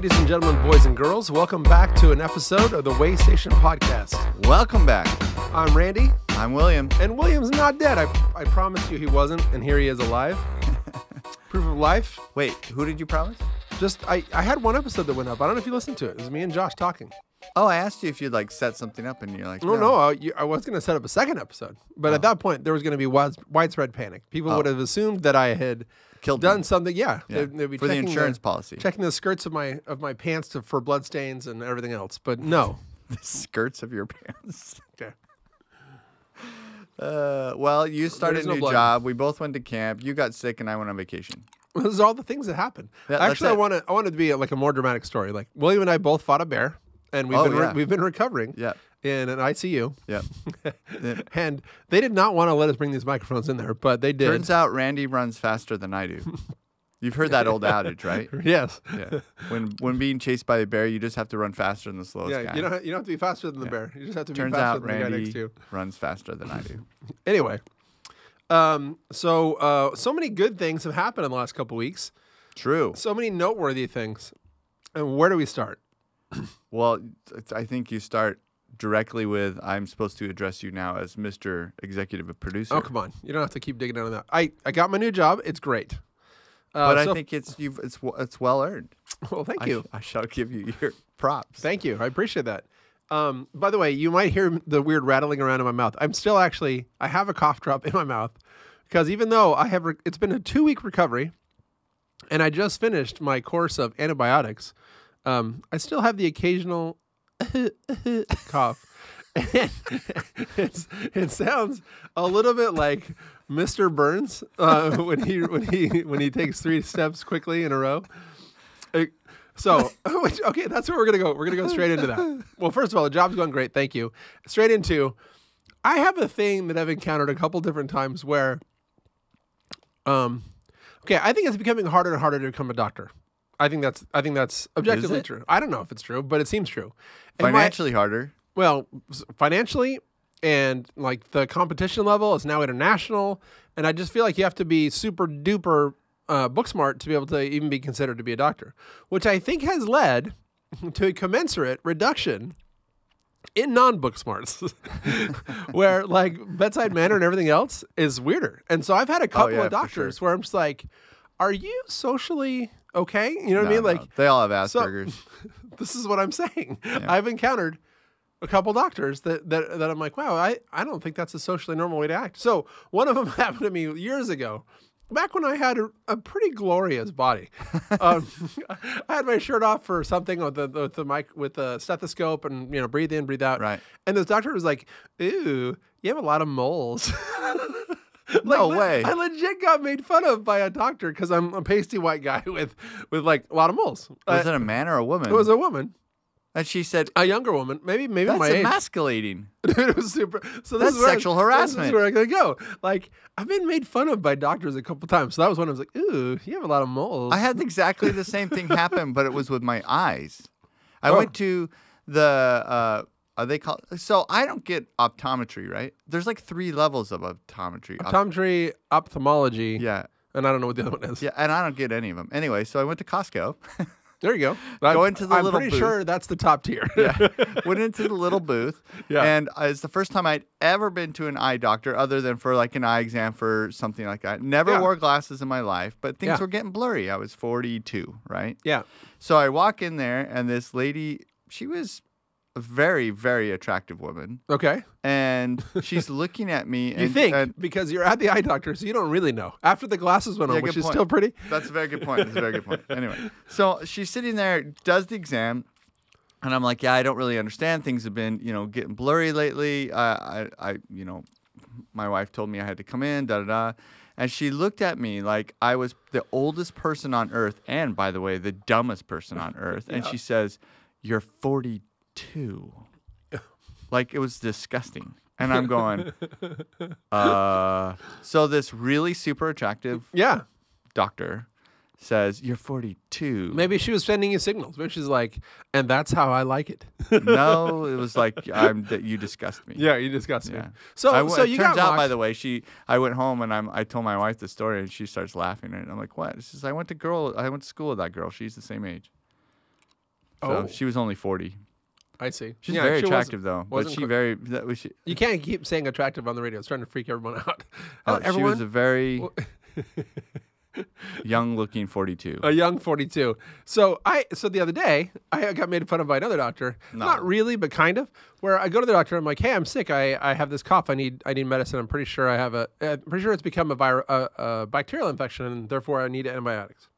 Ladies and gentlemen, boys and girls, welcome back to an episode of the Way Station Podcast. Welcome back. I'm Randy, I'm William. and William's not dead. I, I promised you he wasn't, and here he is alive. Proof of life. Wait, who did you promise? Just, I, I had one episode that went up. I don't know if you listened to it. It was me and Josh talking. Oh, I asked you if you'd like set something up, and you're like, No, no, I, you, I was going to set up a second episode, but at oh. that point, there was going to be wide, widespread panic. People oh. would have assumed that I had Killed done something. Yeah, Yeah, They'd, they'd be for the insurance policy. checking the skirts of my of my pants to, for blood stains and everything else. But no. the skirts of your pants. Okay. Uh, well, you started a new blood. job. We both went to camp. You got sick, and I went on vacation. Those are all the things that happened. Yeah, that's Actually, I want to. I want it to be like a more dramatic story. Like William and I both fought a bear, and we've Oh, been yeah. we've been recovering Yeah. in an ICU. It and they did not want to let us bring these microphones in there, but they did. Turns out Randy runs faster than I do. You've heard that old adage, right? yes. Yeah. When when being chased by a bear, you just have to run faster than the slowest Yeah. guy. You don't. have- You don't have to be faster than the bear. You just have to be Turns faster out than the guy next Randy to you. runs faster than I do. Anyway, um, so uh, so many good things have happened in the last couple weeks. True. So many noteworthy things. And where do we start? Well, I think you start directly with I'm supposed to address you now as Mr. Executive Producer. Oh, come on. You don't have to keep digging down on that. I, I got my new job. It's great. Uh, but so- I think it's you've it's it's well earned. well, thank I, you. sh- I shall give you your props. Thank you. I appreciate that. Um, by the way, you might hear the weird rattling around in my mouth. I'm still actually, I have a cough drop in my mouth because even though I have, re- it's been a two week recovery and I just finished my course of antibiotics, um, I still have the occasional cough. It sounds a little bit like Mr. Burns uh, when he when he when he takes three steps quickly in a row. Uh, So, which, okay, that's where we're gonna go. We're gonna go straight into that. Well, first of all, the job's going great. Thank you. Straight into, I have a thing that I've encountered a couple different times where, um, okay, I think it's becoming harder and harder to become a doctor. I think that's I think that's objectively true. I don't know if it's true, but it seems true. And my- Financially harder. well, financially and like the competition level is now international, and I just feel like you have to be super duper uh, book smart to be able to even be considered to be a doctor, which I think has led to a commensurate reduction in non-book smarts, where like bedside manner and everything else is weirder. And so I've had a couple yeah, of for sure. doctors where I'm just like, "Are you socially okay?" You know what I mean? no, Like they all have so- Asperger's. this is what I'm saying. I've encountered a couple doctors that, that that I'm like, wow, I, I don't think that's a socially normal way to act. So one of them happened to me years ago. Back when I had a, a pretty glorious body, um, I had my shirt off for something with the with the mic with the stethoscope and you know breathe in, breathe out. Right. And this doctor was like, "Ooh, you have a lot of moles." No way. I legit got made fun of by a doctor because I'm a pasty white guy with with like a lot of moles. Was Uh, it a man or a woman? it was a woman, and she said, a younger woman, maybe maybe "That's my age. emasculating." it was super. So this That's is where I- sexual This harassment. is where I'm gonna go. Like I've been made fun of by doctors a couple times. So that was when I was like, "Ooh, you have a lot of moles." I had exactly the same thing happen, but it was with my eyes. I Oh. went to the uh, are they called? So I don't get optometry, right? There's like three levels of optometry. Optometry, ophthalmology, yeah, and I don't know what the other one is. yeah, and I don't get any of them. Anyway, so I went to Costco. There you go. Go I'm- into the I'm little pretty booth. sure that's the top tier. yeah, went into the little booth, Yeah. and uh, it's the first time I'd ever been to an eye doctor, other than for like an eye exam for something like that. Never Yeah. wore glasses in my life, but things Yeah. were getting blurry. I was 42, right? yeah. So I walk in there, and this lady, she was a very, very attractive woman, Okay. and she's looking at me. And, You think and because you're at the eye doctor, so you don't really know. After the glasses went Yeah, on, which is still pretty. that's a very good point. That's a very good point. Anyway, so she's sitting there, does the exam, and I'm like, yeah, I don't really understand. Things have been, you know, getting blurry lately. I, I, I you know, my wife told me I had to come in, da da da. And she looked at me like I was the oldest person on earth, and by the way, the dumbest person on earth. And she says, "You're 42." like it was disgusting. And I'm going, uh. So this really super attractive Yeah. doctor says, You're 42. Maybe she was sending you signals. Maybe she's like, and that's how I like it. no, it was like, I'm, that you disgust me. yeah, you disgust me. Yeah. So, I w- so it you turns got out, by mocked. the way, she. I went home and I'm. I told my wife the story, and she starts laughing, and I'm like, "What?" She says, "I went to girl. I went to school with that girl. She's the same age." So Oh. she was only 40. I see. She's Yeah, very she attractive though, but she very that was she, You can't keep saying attractive on the radio. It's starting to freak everyone out. oh, Uh, she was a very young looking 42. a young 42. So I so the other day I got made fun of by another doctor. No. Not really, but kind of. Where I go to the doctor, I'm like, "Hey, I'm sick. I, I have this cough. I need I need medicine. I'm pretty sure I have a uh, pretty sure it's become a, vir- a, a bacterial infection, and therefore I need antibiotics."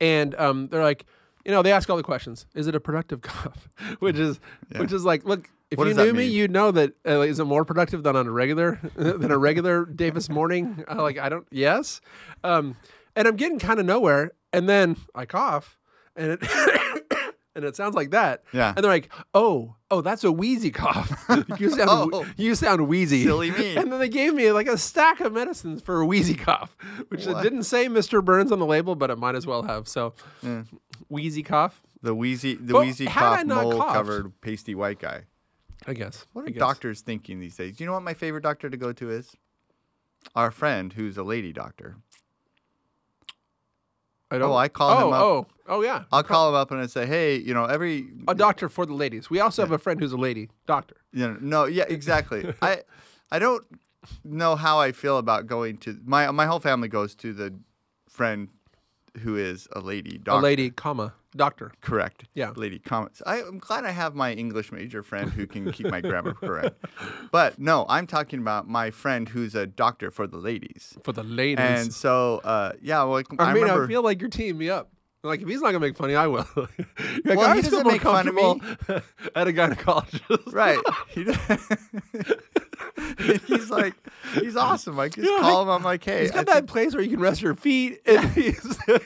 And um, they're like, you know, they ask all the questions. Is it a productive cough? which is which is like, look, if What you knew me, you'd know that uh, is it more productive than on a regular than a regular Davis morning? Uh, like I don't. Yes, um, and I'm getting kind of nowhere, and then I cough, and it and it sounds like that. Yeah. and they're like, oh, oh, that's a wheezy cough. you sound Oh. you sound wheezy. Silly me. And then they gave me like a stack of medicines for a wheezy cough, which it didn't say Mr. Burns on the label, but it might as well have. So, Yeah. Wheezy cough, The wheezy the Well, wheezy cough mole coughed- covered pasty white guy. I guess. What are guess. doctors thinking these days? Do you know what my favorite doctor to go to is? Our friend who's a lady doctor. I don't. Oh, I call oh, him up. Oh, oh, yeah. I'll call him up and I say, "Hey, you know, every A doctor for the ladies. We also have a friend who's a lady doctor. you know, no, yeah, exactly. I I don't know how I feel about going to my my whole family goes to the friend who is a lady doctor. A lady, comma doctor. Correct. Yeah. Lady comments. I, I'm glad I have my English major friend who can keep my grammar correct. But no, I'm talking about my friend who's a doctor for the ladies. For the ladies. And so, uh, yeah, well, I, mean, remember. I feel like you're teeing me up. Like if he's not gonna make funny, I will. Like, Well, I he doesn't make fun of me. at a gynecologist. right. He d- he's like, he's awesome. I just Yeah, call him. I'm like, hey, he's got that place where you can rest your feet, and he's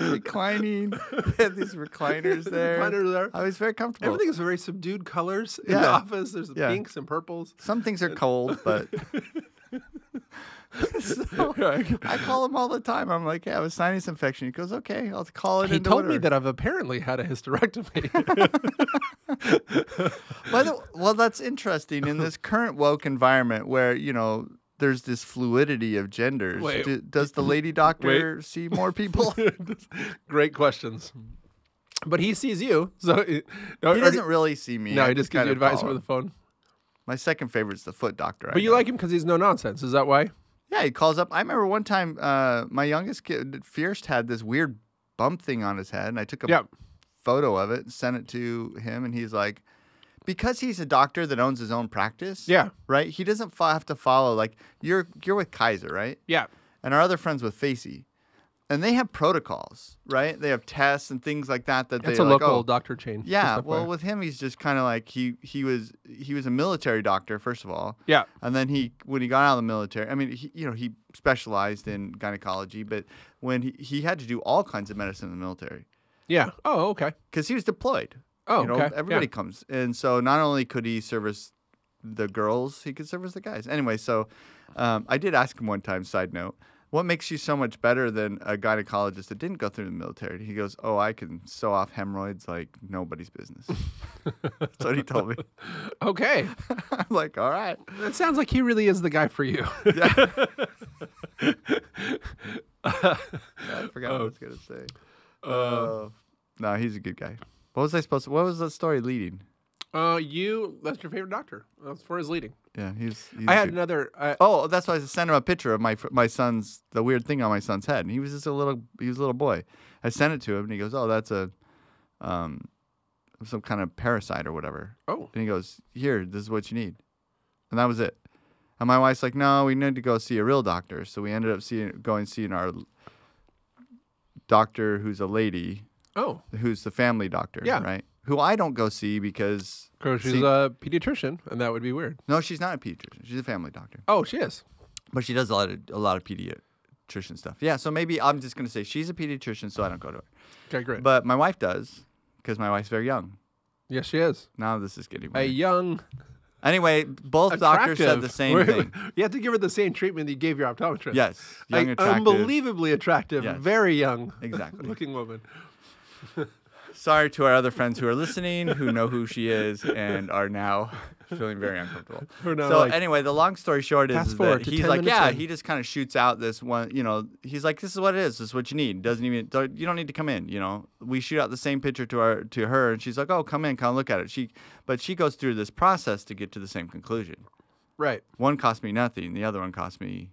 reclining. He had these recliners there. Recliners there. Oh, I was very comfortable. everything is very subdued colors in Yeah. the office. There's Yeah. pinks and purples. Some things are cold, but so, I call him all the time. I'm like, yeah, I have a sinus infection. He goes, okay, I'll call it. He told me that I've apparently had a hysterectomy. By the, well, that's interesting in this current woke environment where you know there's this fluidity of genders. Wait. Do- does the lady doctor see more people? Great questions. But he sees you, so he doesn't really see me. No, I he just gives you advice over the phone. My second favorite is the foot doctor. I But you know. like him because he's no nonsense. Is that why? Yeah, he calls up. I remember one time, uh, my youngest kid, Fierst, had this weird bump thing on his head, and I took a Yeah. photo of it and sent it to him, and he's like, because he's a doctor that owns his own practice. Yeah. Right. He doesn't fo- have to follow like you're you're with Kaiser, right? Yeah. And our other friends with Facey, and they have protocols, right? They have tests and things like that. That It's they a like, local oh, doctor chain. Yeah. Well, with him, he's just kind of like he he was he was a military doctor first of all. yeah. And then he, when he got out of the military, I mean, he, you know, he specialized in gynecology, but when he, he had to do all kinds of medicine in the military Yeah. Oh, okay. because he was deployed. Oh, you know, okay. everybody Yeah. comes, and so not only could he service the girls, he could service the guys. Anyway, so um, I did ask him one time. Side note. What makes you so much better than a gynecologist that didn't go through the military? He goes, "Oh, I can sew off hemorrhoids like nobody's business." That's what he told me. Okay. I'm like, "All right." It sounds like he really is the guy for you. I forgot what I Oh. was gonna say. Uh, no, he's a good guy. What was I supposed to? What was the story leading? Uh, you. That's your favorite doctor. That's for his leading. Yeah, he's. he's I had good. another. Uh, Oh, that's why I sent him a picture of my my son's the weird thing on my son's head, and he was just a little he was a little boy. I sent it to him, and he goes, "Oh, that's a, um, some kind of parasite or whatever." oh. And he goes, "Here, this is what you need," and that was it. And my wife's like, "No, we need to go see a real doctor." So we ended up seeing going seeing our doctor, who's a lady, Oh. who's the family doctor, Yeah. right? Who I don't go see because she's See- a pediatrician, and that would be weird. no, she's not a pediatrician. She's a family doctor, Oh, she is. but she does a lot of a lot of pediatrician stuff. Yeah, so maybe I'm just gonna say she's a pediatrician, so I don't go to her. Okay, great. But my wife does because my wife's very young. yes, she is. Now this is getting A weird. young, Anyway, both doctors said the attractive- same thing. You have to give her the same treatment that you gave your optometrist. Yes, young, A attractive. unbelievably attractive, Yes. very young Exactly. looking woman. sorry to our other friends who are listening, who know who she is, and are now feeling very uncomfortable. So like, anyway, the long story short is, is that he's like, yeah, in. he just kind of shoots out this one. You know, he's like, this is what it is. This is what you need. Doesn't even you don't need to come in. You know, we shoot out the same picture to our to her, and she's like, oh, come in, come look at it. She, but she goes through this process to get to the same conclusion. right One cost me nothing. The other one cost me.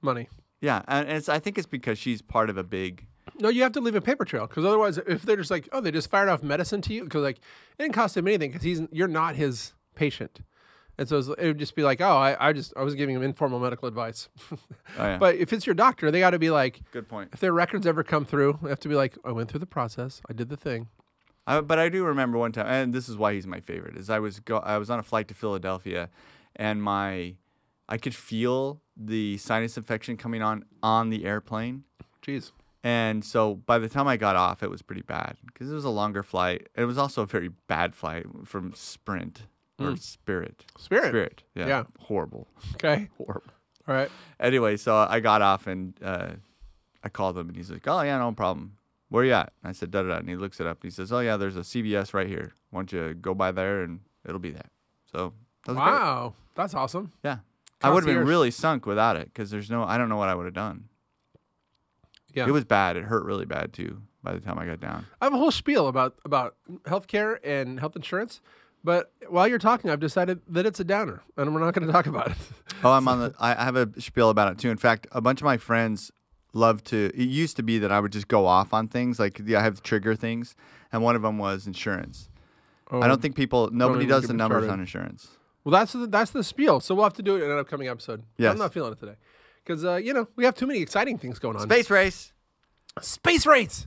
money. Yeah, and it's I think it's because she's part of a big. No, you have to leave a paper trail because otherwise, if they're just like, oh, they just fired off medicine to you because like it didn't cost him anything because he's you're not his patient, and so it would just be like, oh, I, I just I was giving him informal medical advice. Oh yeah. but if it's your doctor, they got to be like, good point. if their records ever come through, they have to be like, I went through the process, I did the thing. I, but I do remember one time, and this is why he's my favorite. Is I was go I was on a flight to Philadelphia, and my I could feel the sinus infection coming on on the airplane, Jeez, and so by the time I got off, it was pretty bad because it was a longer flight. It was also a very bad flight from Sprint or Spirit. Spirit. Spirit. Yeah. Yeah. Horrible. okay, Horrible. all right. Anyway, so I got off and uh, I called him and he's like, "Oh yeah, no problem. Where you at?" And I said, "Da da da." And he looks it up and he says, "Oh yeah, there's a CVS right here. Why don't you go by there and it'll be there." So that was great. Wow, that's awesome. Yeah, I would have been really sunk without it because there's no. I don't know what I would have done. Yeah, It was bad. It hurt really bad too. By the time I got down. I have a whole spiel about about healthcare and health insurance, but while you're talking, I've decided that it's a downer, and we're not going to talk about it. Oh, I'm on the. I have a spiel about it too. In fact, a bunch of my friends love to. It used to be that I would just go off on things like yeah, I have trigger things, and one of them was insurance. Oh, I don't think people. Nobody does the numbers started. on insurance. Well, that's the, that's the spiel. So we'll have to do it in an upcoming episode. Yes. I'm not feeling it today because uh, you know we have too many exciting things going on. Space race. space race.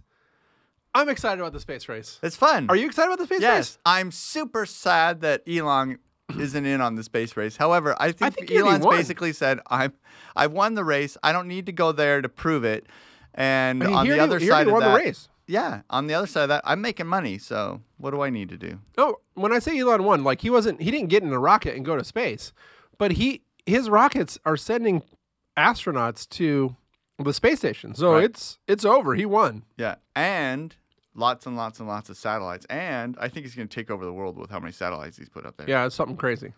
I'm excited about the space race. It's fun. Are you excited about the space Yes, race? Yes, I'm super sad that Elon isn't in on the space race. However, I think, think Elon's basically said, "I'm, I've won the race. I don't need to go there to prove it." And I mean, on the other he side already of that, the race. yeah, on the other side of that, I'm making money. So what do I need to do? Oh, when I say Elon won, like he wasn't, he didn't get in a rocket and go to space, but he his rockets are sending astronauts to the space station. So Right. it's it's over. He won. Yeah, and lots and lots and lots of satellites. And I think he's going to take over the world with how many satellites he's put up there. Yeah, it's something crazy.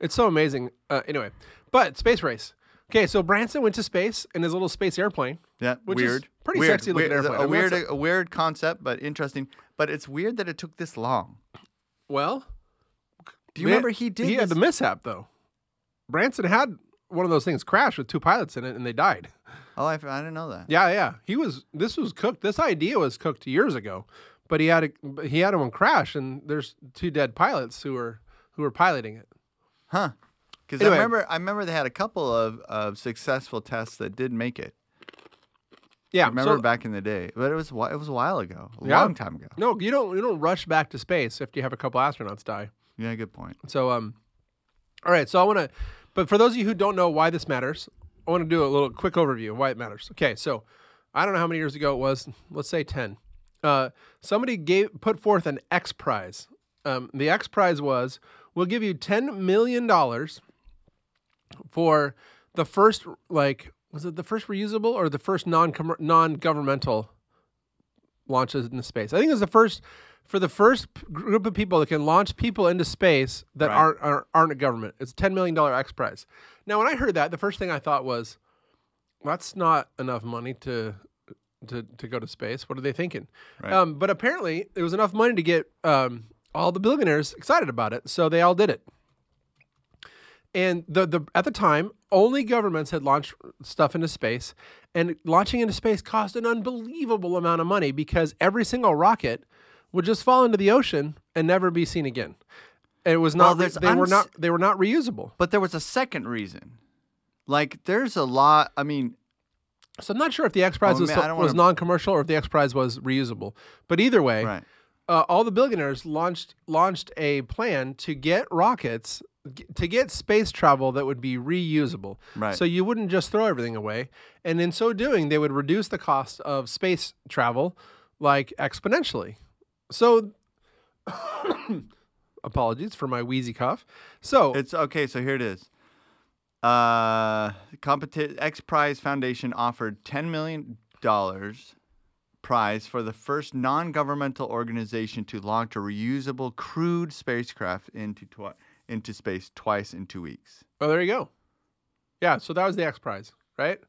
It's so amazing. Uh, anyway, but space race. Okay, so Branson went to space in his little space airplane. Yeah, Which is weird. pretty weird. sexy looking weird. airplane. A I mean, weird, that's a weird concept, but interesting. But it's weird that it took this long. Well, Do you man, remember he did? He had the mishap though. Branson had one of those things crashed with two pilots in it, and they died. Oh, I, I didn't know that. Yeah, yeah. He was. This was cooked. This idea was cooked years ago, but he had a, he had one crash, and there's two dead pilots who were who were piloting it. Huh? Because Anyway. I remember, I remember they had a couple of, of successful tests that did make it. Yeah, I remember so- back in the day, but it was it was a while ago, a Yeah. long time ago. No, you don't. You don't rush back to space if you have a couple astronauts die. Yeah, good point. So, um, all right. So I want to, but for those of you who don't know why this matters, I want to do a little quick overview of why it matters. Okay, so I don't know how many years ago it was. Let's say ten. Uh, somebody gave put forth an X prize. Um, the X prize was we'll give you ten million dollars for the first like was it the first reusable or the first non non governmental launches into space. I think it was the first for the first group of people that can launch people into space that Right. aren't, aren't aren't a government. It's a ten million dollar X prize. Now, when I heard that, the first thing I thought was, that's not enough money to to to go to space. What are they thinking? Right. Um, but apparently, it was enough money to get um, all the billionaires excited about it, so they all did it. And the the at the time, only governments had launched stuff into space, and launching into space cost an unbelievable amount of money because every single rocket would just fall into the ocean and never be seen again. It was not. there's they were not. They were not reusable. But there was a second reason. Like, there's a lot. I mean, So I'm not sure if the X Prize Oh, was, man, so- I was wanna- non-commercial or if the X Prize was reusable. But either way, right? uh, all the billionaires launched launched a plan to get rockets to get space travel that would be reusable. Right. So you wouldn't just throw everything away, and in so doing, they would reduce the cost of space travel like exponentially. So. Apologies for my wheezy cough. So It's okay. So here it is. Uh, competi- X Prize Foundation offered ten million dollars prize for the first non-governmental organization to launch a reusable crewed spacecraft into twi- into space twice in two weeks. Oh, there you go. Yeah, so that was the X Prize, right?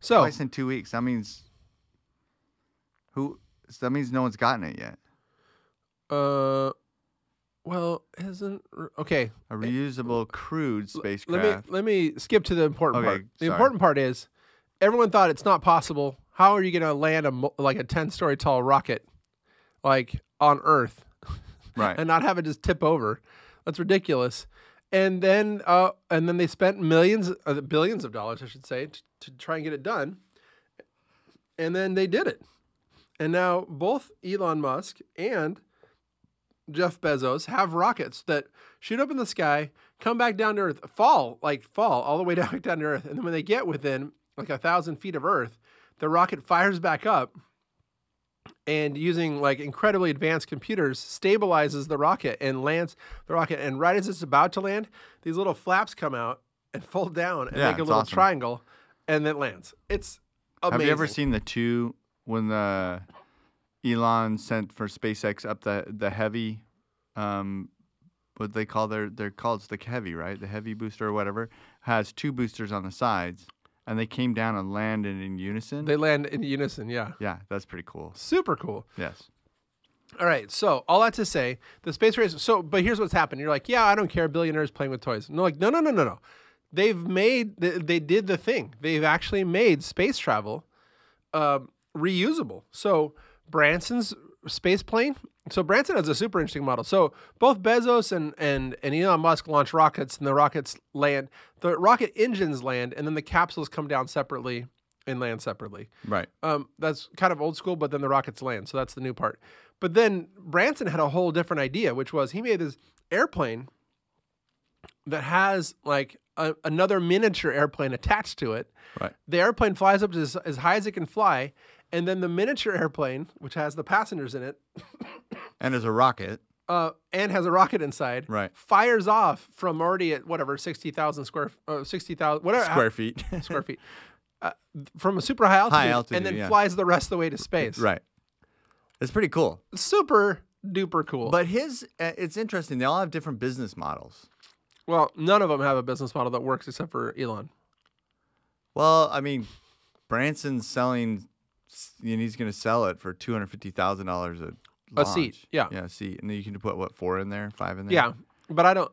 So Twice in two weeks. That means who? That means no one's gotten it yet. Uh, well, isn't okay? A reusable Let spacecraft. me let me skip to the important Okay, part. The sorry. important part is everyone thought it's not possible. How are you going to land a like a ten story tall rocket like on Earth right. and not have it just tip over? That's ridiculous. And then uh, and then they spent millions, uh, billions of dollars, I should say, to try and get it done. And then they did it. And now both Elon Musk and Jeff Bezos have rockets that shoot up in the sky, come back down to Earth, fall like fall all the way down down to Earth, and then when they get within like a thousand feet of Earth, the rocket fires back up, and using like incredibly advanced computers stabilizes the rocket and lands the rocket. And right as it's about to land, these little flaps come out and fold down and Yeah, make a little awesome. triangle, and then lands. It's amazing. Have you ever seen the two when the Elon sent for SpaceX up the the heavy, um, what they call their they're called the heavy right the heavy booster or whatever has two boosters on the sides and they came down and landed in unison. They land in unison. Yeah, yeah, that's pretty cool. super cool. Yes. All right. So all that to say, the space race. So, but here's what's happened. You're like, yeah, I don't care. Billionaires playing with toys. No, like, no, no, no, no, no. They've made. They, they did the thing. They've actually made space travel um, reusable. So Branson's space plane. So Branson has a super interesting model. So both Bezos and and and Elon Musk launch rockets, and the rockets land. The rocket engines land, and then the capsules come down separately and land separately. Right. Um, that's kind of old school, but then the rockets land, so that's the new part. But then Branson had a whole different idea, which was he made this airplane that has like a, another miniature airplane attached to it. Right. The airplane flies up to as, as high as it can fly, and then the miniature airplane, which has the passengers in it, And as a rocket. uh, and has a rocket inside, Right. fires off from already at whatever sixty thousand square, uh, sixty thousand whatever Square feet. square feet, uh, from a super high altitude, altitude, and then yeah. flies the rest of the way to space. right. It's pretty cool. super duper cool. But his, uh, it's interesting. They all have different business models. well, none of them have a business model that works except for Elon. Well, I mean, Branson's selling, and he's going to sell it for two hundred fifty thousand dollars a A seat, yeah. yeah, a seat, and then you can put what four in there, five in there. Yeah, but I don't.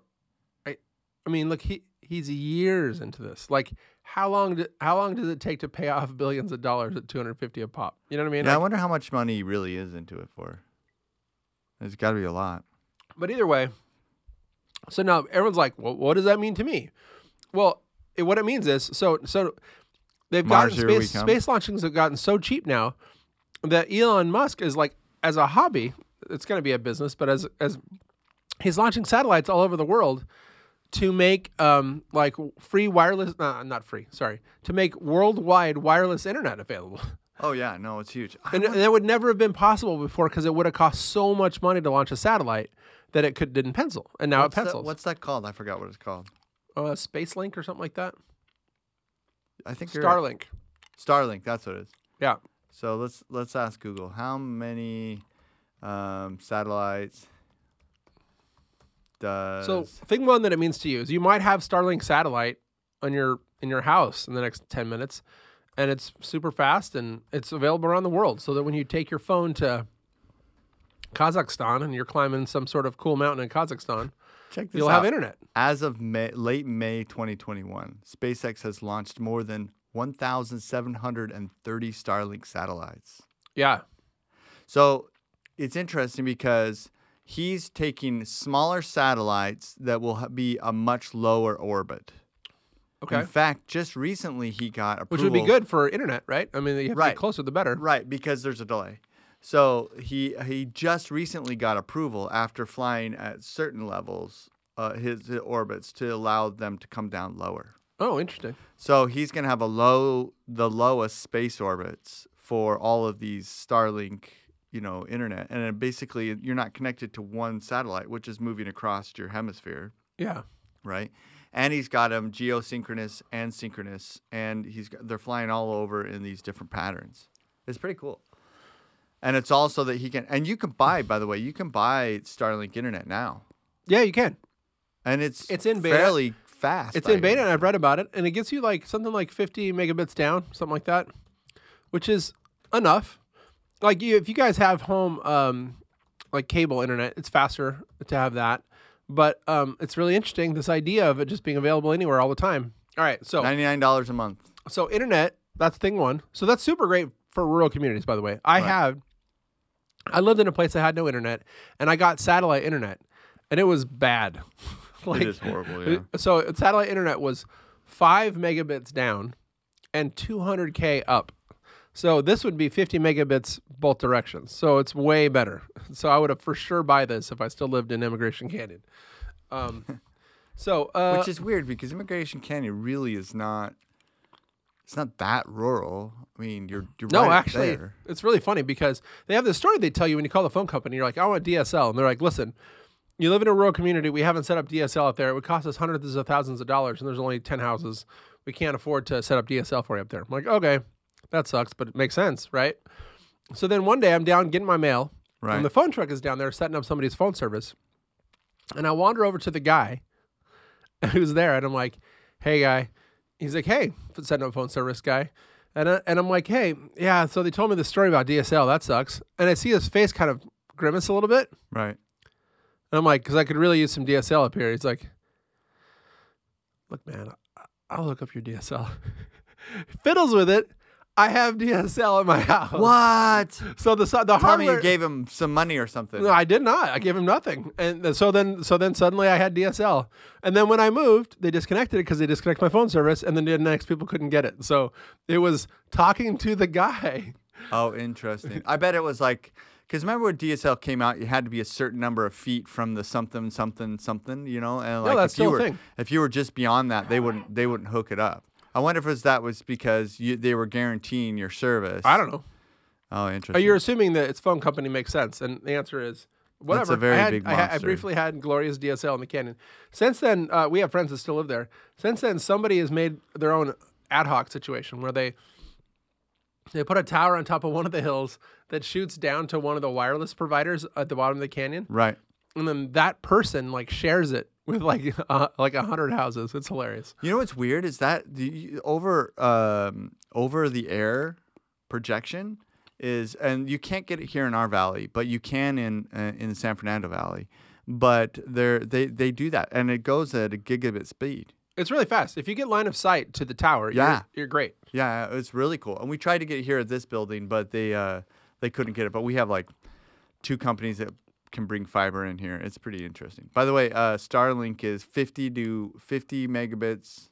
I, I mean, look, he he's years into this. Like, how long? Do, how long does it take to pay off billions of dollars at two hundred fifty a pop? You know what I mean? yeah. I wonder how much money he really is into it for. There's got to be a lot. but either way, so now everyone's like, well, what does that mean to me? Well, it, what it means is so so they've Mars, gotten space space launchings have gotten so cheap now that Elon Musk is like as a hobby, it's going to be a business, but as as he's launching satellites all over the world to make um like free wireless uh, not free sorry to make worldwide wireless internet available Oh yeah, no, it's huge. And that would never have been possible before because it would have cost so much money to launch a satellite that it could didn't pencil and now what's it that- pencils what's that called? I forgot what it's called. uh, space link or something like that I think you're right. starlink Starlink. That's what it is. yeah So let's let's ask Google how many um, satellites does so thing one that it means to you is you might have starlink satellite on your in your house in the next 10 minutes and it's super fast and it's available around the world so that when you take your phone to kazakhstan and you're climbing some sort of cool mountain in kazakhstan check this you'll out. have internet As of May, late May 2021, SpaceX has launched more than 1,730 Starlink satellites. yeah So it's interesting because he's taking smaller satellites that will be a much lower orbit. okay In fact, just recently he got which would be good for internet right i mean you have to Right. closer the better Right, because there's a delay. So he he just recently got approval after flying at certain levels, uh, his, his orbits to allow them to come down lower. oh interesting So he's gonna have a low, the lowest space orbits for all of these Starlink, you know, internet, and basically you're not connected to one satellite, which is moving across your hemisphere, yeah right? And he's got them geosynchronous and synchronous, and he's got, they're flying all over in these different patterns. It's pretty cool. And it's also that he can, and you can buy, by the way, you can buy Starlink internet now, Yeah, you can. and it's It's in beta. fairly fast. It's I in beta, and I've read about it, and it gets you like something like 50 megabits down, something like that, which is enough. Like you, if you guys have home, um, like cable internet, it's faster to have that. But um, it's really interesting this idea of it just being available anywhere all the time. All right, so Ninety-nine dollars a month. so internet, that's thing one. So that's super great for rural communities, by the way. I have, I lived in a place that had no internet, and I got satellite internet, and it was bad. like, it is horrible. Yeah. So satellite internet was five megabits down and 200k up. So this would be 50 megabits both directions. So it's way better. So I would have for sure buy this if I still lived in Emigration Canyon. Um, so uh, Which is weird because Emigration Canyon really is not. It's not that rural. I mean, you're you're No, right actually, there. it's really funny because they have this story they tell you when you call the phone company. You're like, I want DSL. And they're like, listen, you live in a rural community. We haven't set up DSL out there. It would cost us hundreds of thousands of dollars, and there's only 10 houses. We can't afford to set up DSL for you up there. I'm like, okay, that sucks, but it makes sense, right? So then one day I'm down getting my mail, Right. and the phone truck is down there setting up somebody's phone service. And I wander over to the guy who's there, and I'm like, hey, guy. He's like, hey, setting up phone service guy. And, I, and I'm like, hey, yeah, so they told me this story about DSL. That sucks. And I see his face kind of grimace a little bit. Right. And I'm like, because I could really use some DSL up here. He's like, look, man, I'll look up your DSL. Fiddles with it. I have DSL in my house. What? So the the Tell hardware. you gave him some money or something. no, I did not. I gave him nothing, and so then, so then suddenly I had DSL, and then when I moved, they disconnected it because they disconnected my phone service, and then the next people couldn't get it. So it was talking to the guy. Oh, interesting. I bet it was like because remember when DSL came out, you had to be a certain number of feet from the something something something, you know, and like that's if you were thing. if you were just beyond that, they wouldn't they wouldn't hook it up. I wonder if it was that was because you, they were guaranteeing your service. I don't know. Oh, Uh, interesting. You're assuming that its phone company makes sense, and the answer is whatever. very I had, big I briefly had Gloria's DSL in the canyon. Since then, uh, we have friends that still live there. Since then, somebody has made their own ad hoc situation where they they put a tower on top of one of the hills that shoots down to one of the wireless providers at the bottom of the canyon, right. and then that person like shares it with like uh, like a hundred houses. It's hilarious. You know what's weird is that the over um, over the air projection is, and you can't get it here in our valley, but you can in uh, in the San Fernando Valley. But they they they do that, and it goes at a gigabit speed. It's really fast. If you get line of sight to the tower, Yeah. you're, you're great. Yeah, it's really cool. And we tried to get here at this building, but they uh, they couldn't get it. But we have like two companies that can bring fiber in here. It's pretty interesting. By the way, uh, Starlink is 50 to 50 megabits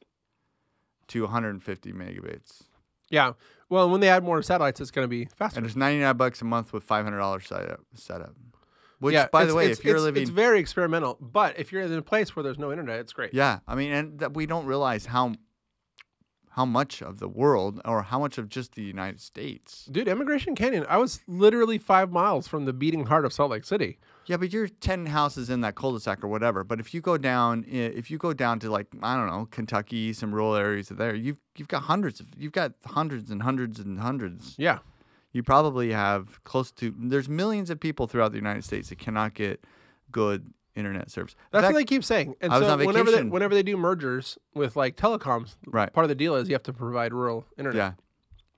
to 150 megabits. Yeah. Well, when they add more satellites, it's going to be faster. And it's 99 bucks a month with $500 setup. setup. Which, yeah, by the way, if you're it's- living, it's very experimental. But if you're in a place where there's no internet, it's great. yeah, I mean, and that we don't realize how how much of the world or how much of just the United States. Dude, Emigration Canyon, I was literally five miles from the beating heart of Salt Lake City. Yeah, but you're ten houses in that cul-de-sac or whatever. But if you go down, if you go down to like I don't know, Kentucky, some rural areas there, you've you've got hundreds of, you've got hundreds and hundreds and hundreds. Yeah. You probably have close to. There's millions of people throughout the United States that cannot get good internet service. That's fact, what they keep saying. And I so whenever they, whenever they do mergers with like telecoms, Right. part of the deal is you have to provide rural internet. yeah,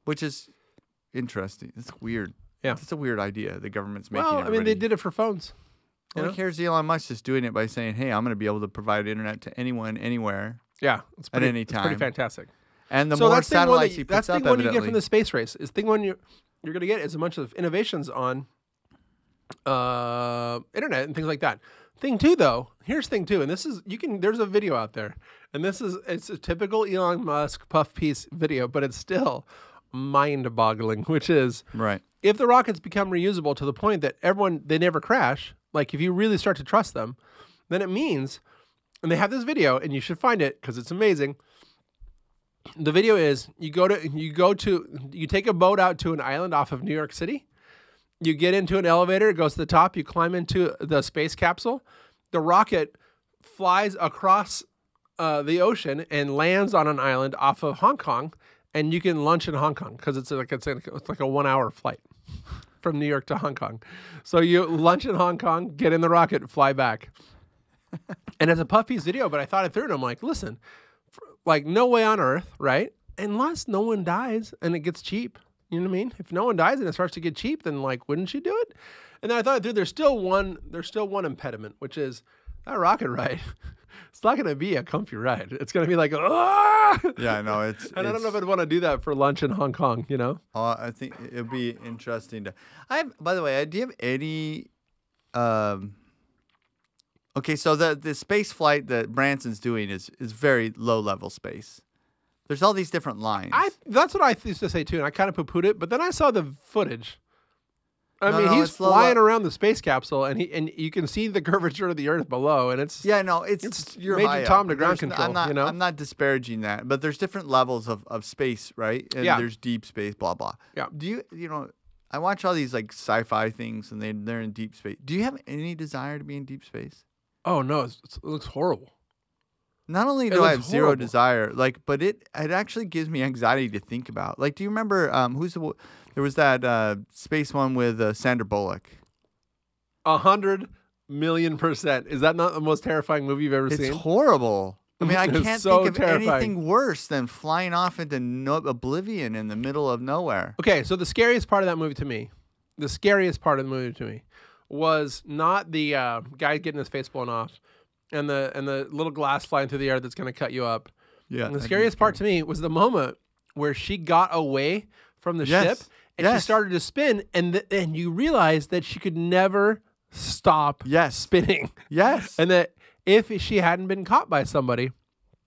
which is interesting. It's weird. Yeah. it's a weird idea. The government's making. Well, I mean, they did it for phones. Well, know? here's Elon Musk just doing it by saying, "Hey, I'm going to be able to provide internet to anyone, anywhere." Yeah, it's pretty, any It's pretty fantastic. And the so more that's thing one satellites that, he that's thing up, one you get from the space race. Is thing one you you're going to get is a bunch of innovations on uh, internet and things like that. Thing two, though, here's thing two, and this is you can. There's a video out there, and this is it's a typical Elon Musk puff piece video, but it's still mind-boggling. Which is right. if the rockets become reusable to the point that everyone they never crash, like if you really start to trust them, then it means, and they have this video, and you should find it because it's amazing. The video is you go to you go to you take a boat out to an island off of New York City. You get into an elevator, it goes to the top, you climb into the space capsule. The rocket flies across uh, the ocean and lands on an island off of Hong Kong, and you can lunch in Hong Kong because it's like it's, it's like a one hour flight. from New York to Hong Kong. So you lunch in Hong Kong, get in the rocket, fly back. and it's a puff piece video, but I thought it through and I'm like, listen, like no way on earth, right? Unless no one dies and it gets cheap. You know what I mean? If no one dies and it starts to get cheap, then like, wouldn't you do it? And then I thought through. There's still one. There's still one impediment, which is that rocket ride. it's not going to be a comfy ride. It's going to be like, ah! Yeah, I know it's. And I don't know if I'd want to do that for lunch in Hong Kong. You know? Uh, I think it'd be interesting to. I have, by the way, do you have any? Um. Okay, so the the space flight that Branson's doing is is very low level space. There's all these different lines. I that's what I used to say too, and I kind of poo pooed it. But then I saw the footage. I No, mean, no, he's it's low flying around the space capsule, and he and you can see the curvature of the Earth below, and it's yeah, no, it's, It's you're Major Tom to ground control, I'm not, you know? I'm not disparaging that, but there's different levels of, of space, right? And Yeah. there's deep space, blah blah. Yeah. Do you you know? I watch all these like sci-fi things, and they they're in deep space. Do you have any desire to be in deep space? oh no, it looks horrible. Not only do I have zero horrible. desire, like, but it it actually gives me anxiety to think about. Like, do you remember um, who's the, there was that uh, space one with uh, Sandra Bullock? A hundred million percent. Is that not the most terrifying movie you've ever It's seen? It's horrible. I mean, I can't so think of terrifying. anything worse than flying off into no- oblivion in the middle of nowhere. Okay, so the scariest part of that movie to me, the scariest part of the movie to me, was not the uh, guy getting his face blown off, and the and the little glass flying through the air that's going to cut you up. Yeah. And the scariest part to me was the moment where she got away from the Yes. ship and she started to spin, and th- and you realized that she could never stop Yes. spinning, Yes. and that if she hadn't been caught by somebody,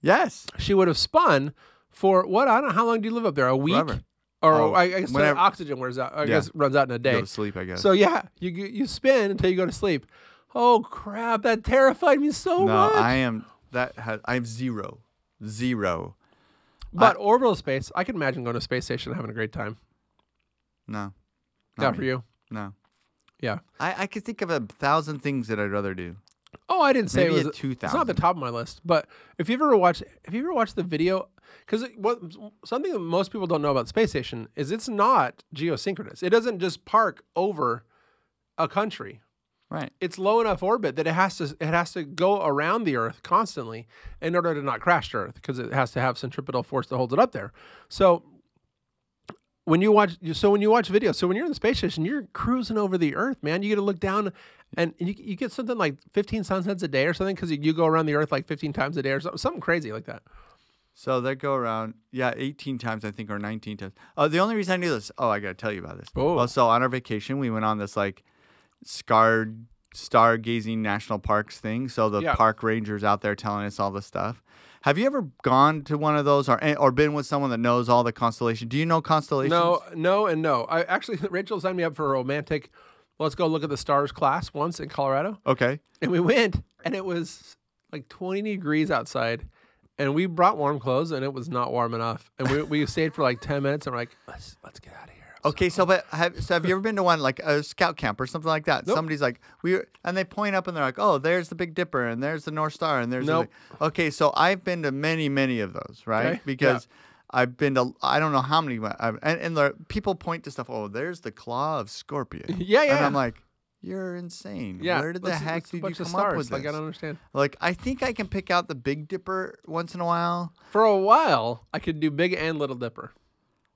yes. she would have spun for what I don't know. How long do you live up there? A week, Forever. or Oh, I, I guess the whenever- oxygen wears out. I Yeah. guess runs out in a Go day. to sleep, I guess. So yeah, you you you spin until you go to sleep. Oh crap! That terrified me so no, much. I am that. Has, I have zero, zero. but orbital space, I can imagine going to a space station and having a great time. No. Not me. for you. No. Yeah. I, I could think of a thousand things that I'd rather do. Oh, I didn't say Maybe it was. 2,000. It's not the top of my list, but if you ever watch, if you ever watched the video, because what something that most people don't know about space station is it's not geosynchronous. It doesn't just park over a country. Right. It's low enough orbit that it has to it has to go around the Earth constantly in order to not crash to Earth because it has to have centripetal force that holds it up there. So when you watch so when you watch videos so when you're in the space station you're cruising over the earth man you get to look down and you, you get something like 15 sunsets a day or something because you, you go around the earth like 15 times a day or something, something crazy like that So they go around, yeah, 18 times, I think, or 19 times. Oh, the only reason I knew this, oh, I got to tell you about this. Oh. Well, so on our vacation, we went on this like scarred stargazing national parks thing. So the Yeah. park rangers out there telling us all the stuff. Have you ever gone to one of those or eh, or been with someone that knows all the constellation? Do you know constellations? no no and no i actually rachel signed me up for a romantic let's go look at the stars class once in colorado Okay. and we went and it was like 20 degrees outside and we brought warm clothes and it was not warm enough and we, we stayed for like 10 minutes and we're like let's let's get out of here Okay, so but have so have you ever been to one like a scout camp or something like that? Nope. Somebody's like we were- and they point up and they're like, "Oh, there's the Big Dipper and there's the North Star and there's the Nope. thing." Okay, so I've been to many many of those, right? Okay, yeah. Because I've been to I don't know how many I've, and and the people point to stuff, "Oh, there's the claw of Scorpion." Yeah, yeah. And I'm like, "You're insane. yeah Where did the let's- heck let's did you come of up with this?" like i don't understand Like I think I can pick out the Big Dipper once in a while. for a while i could do big and little dipper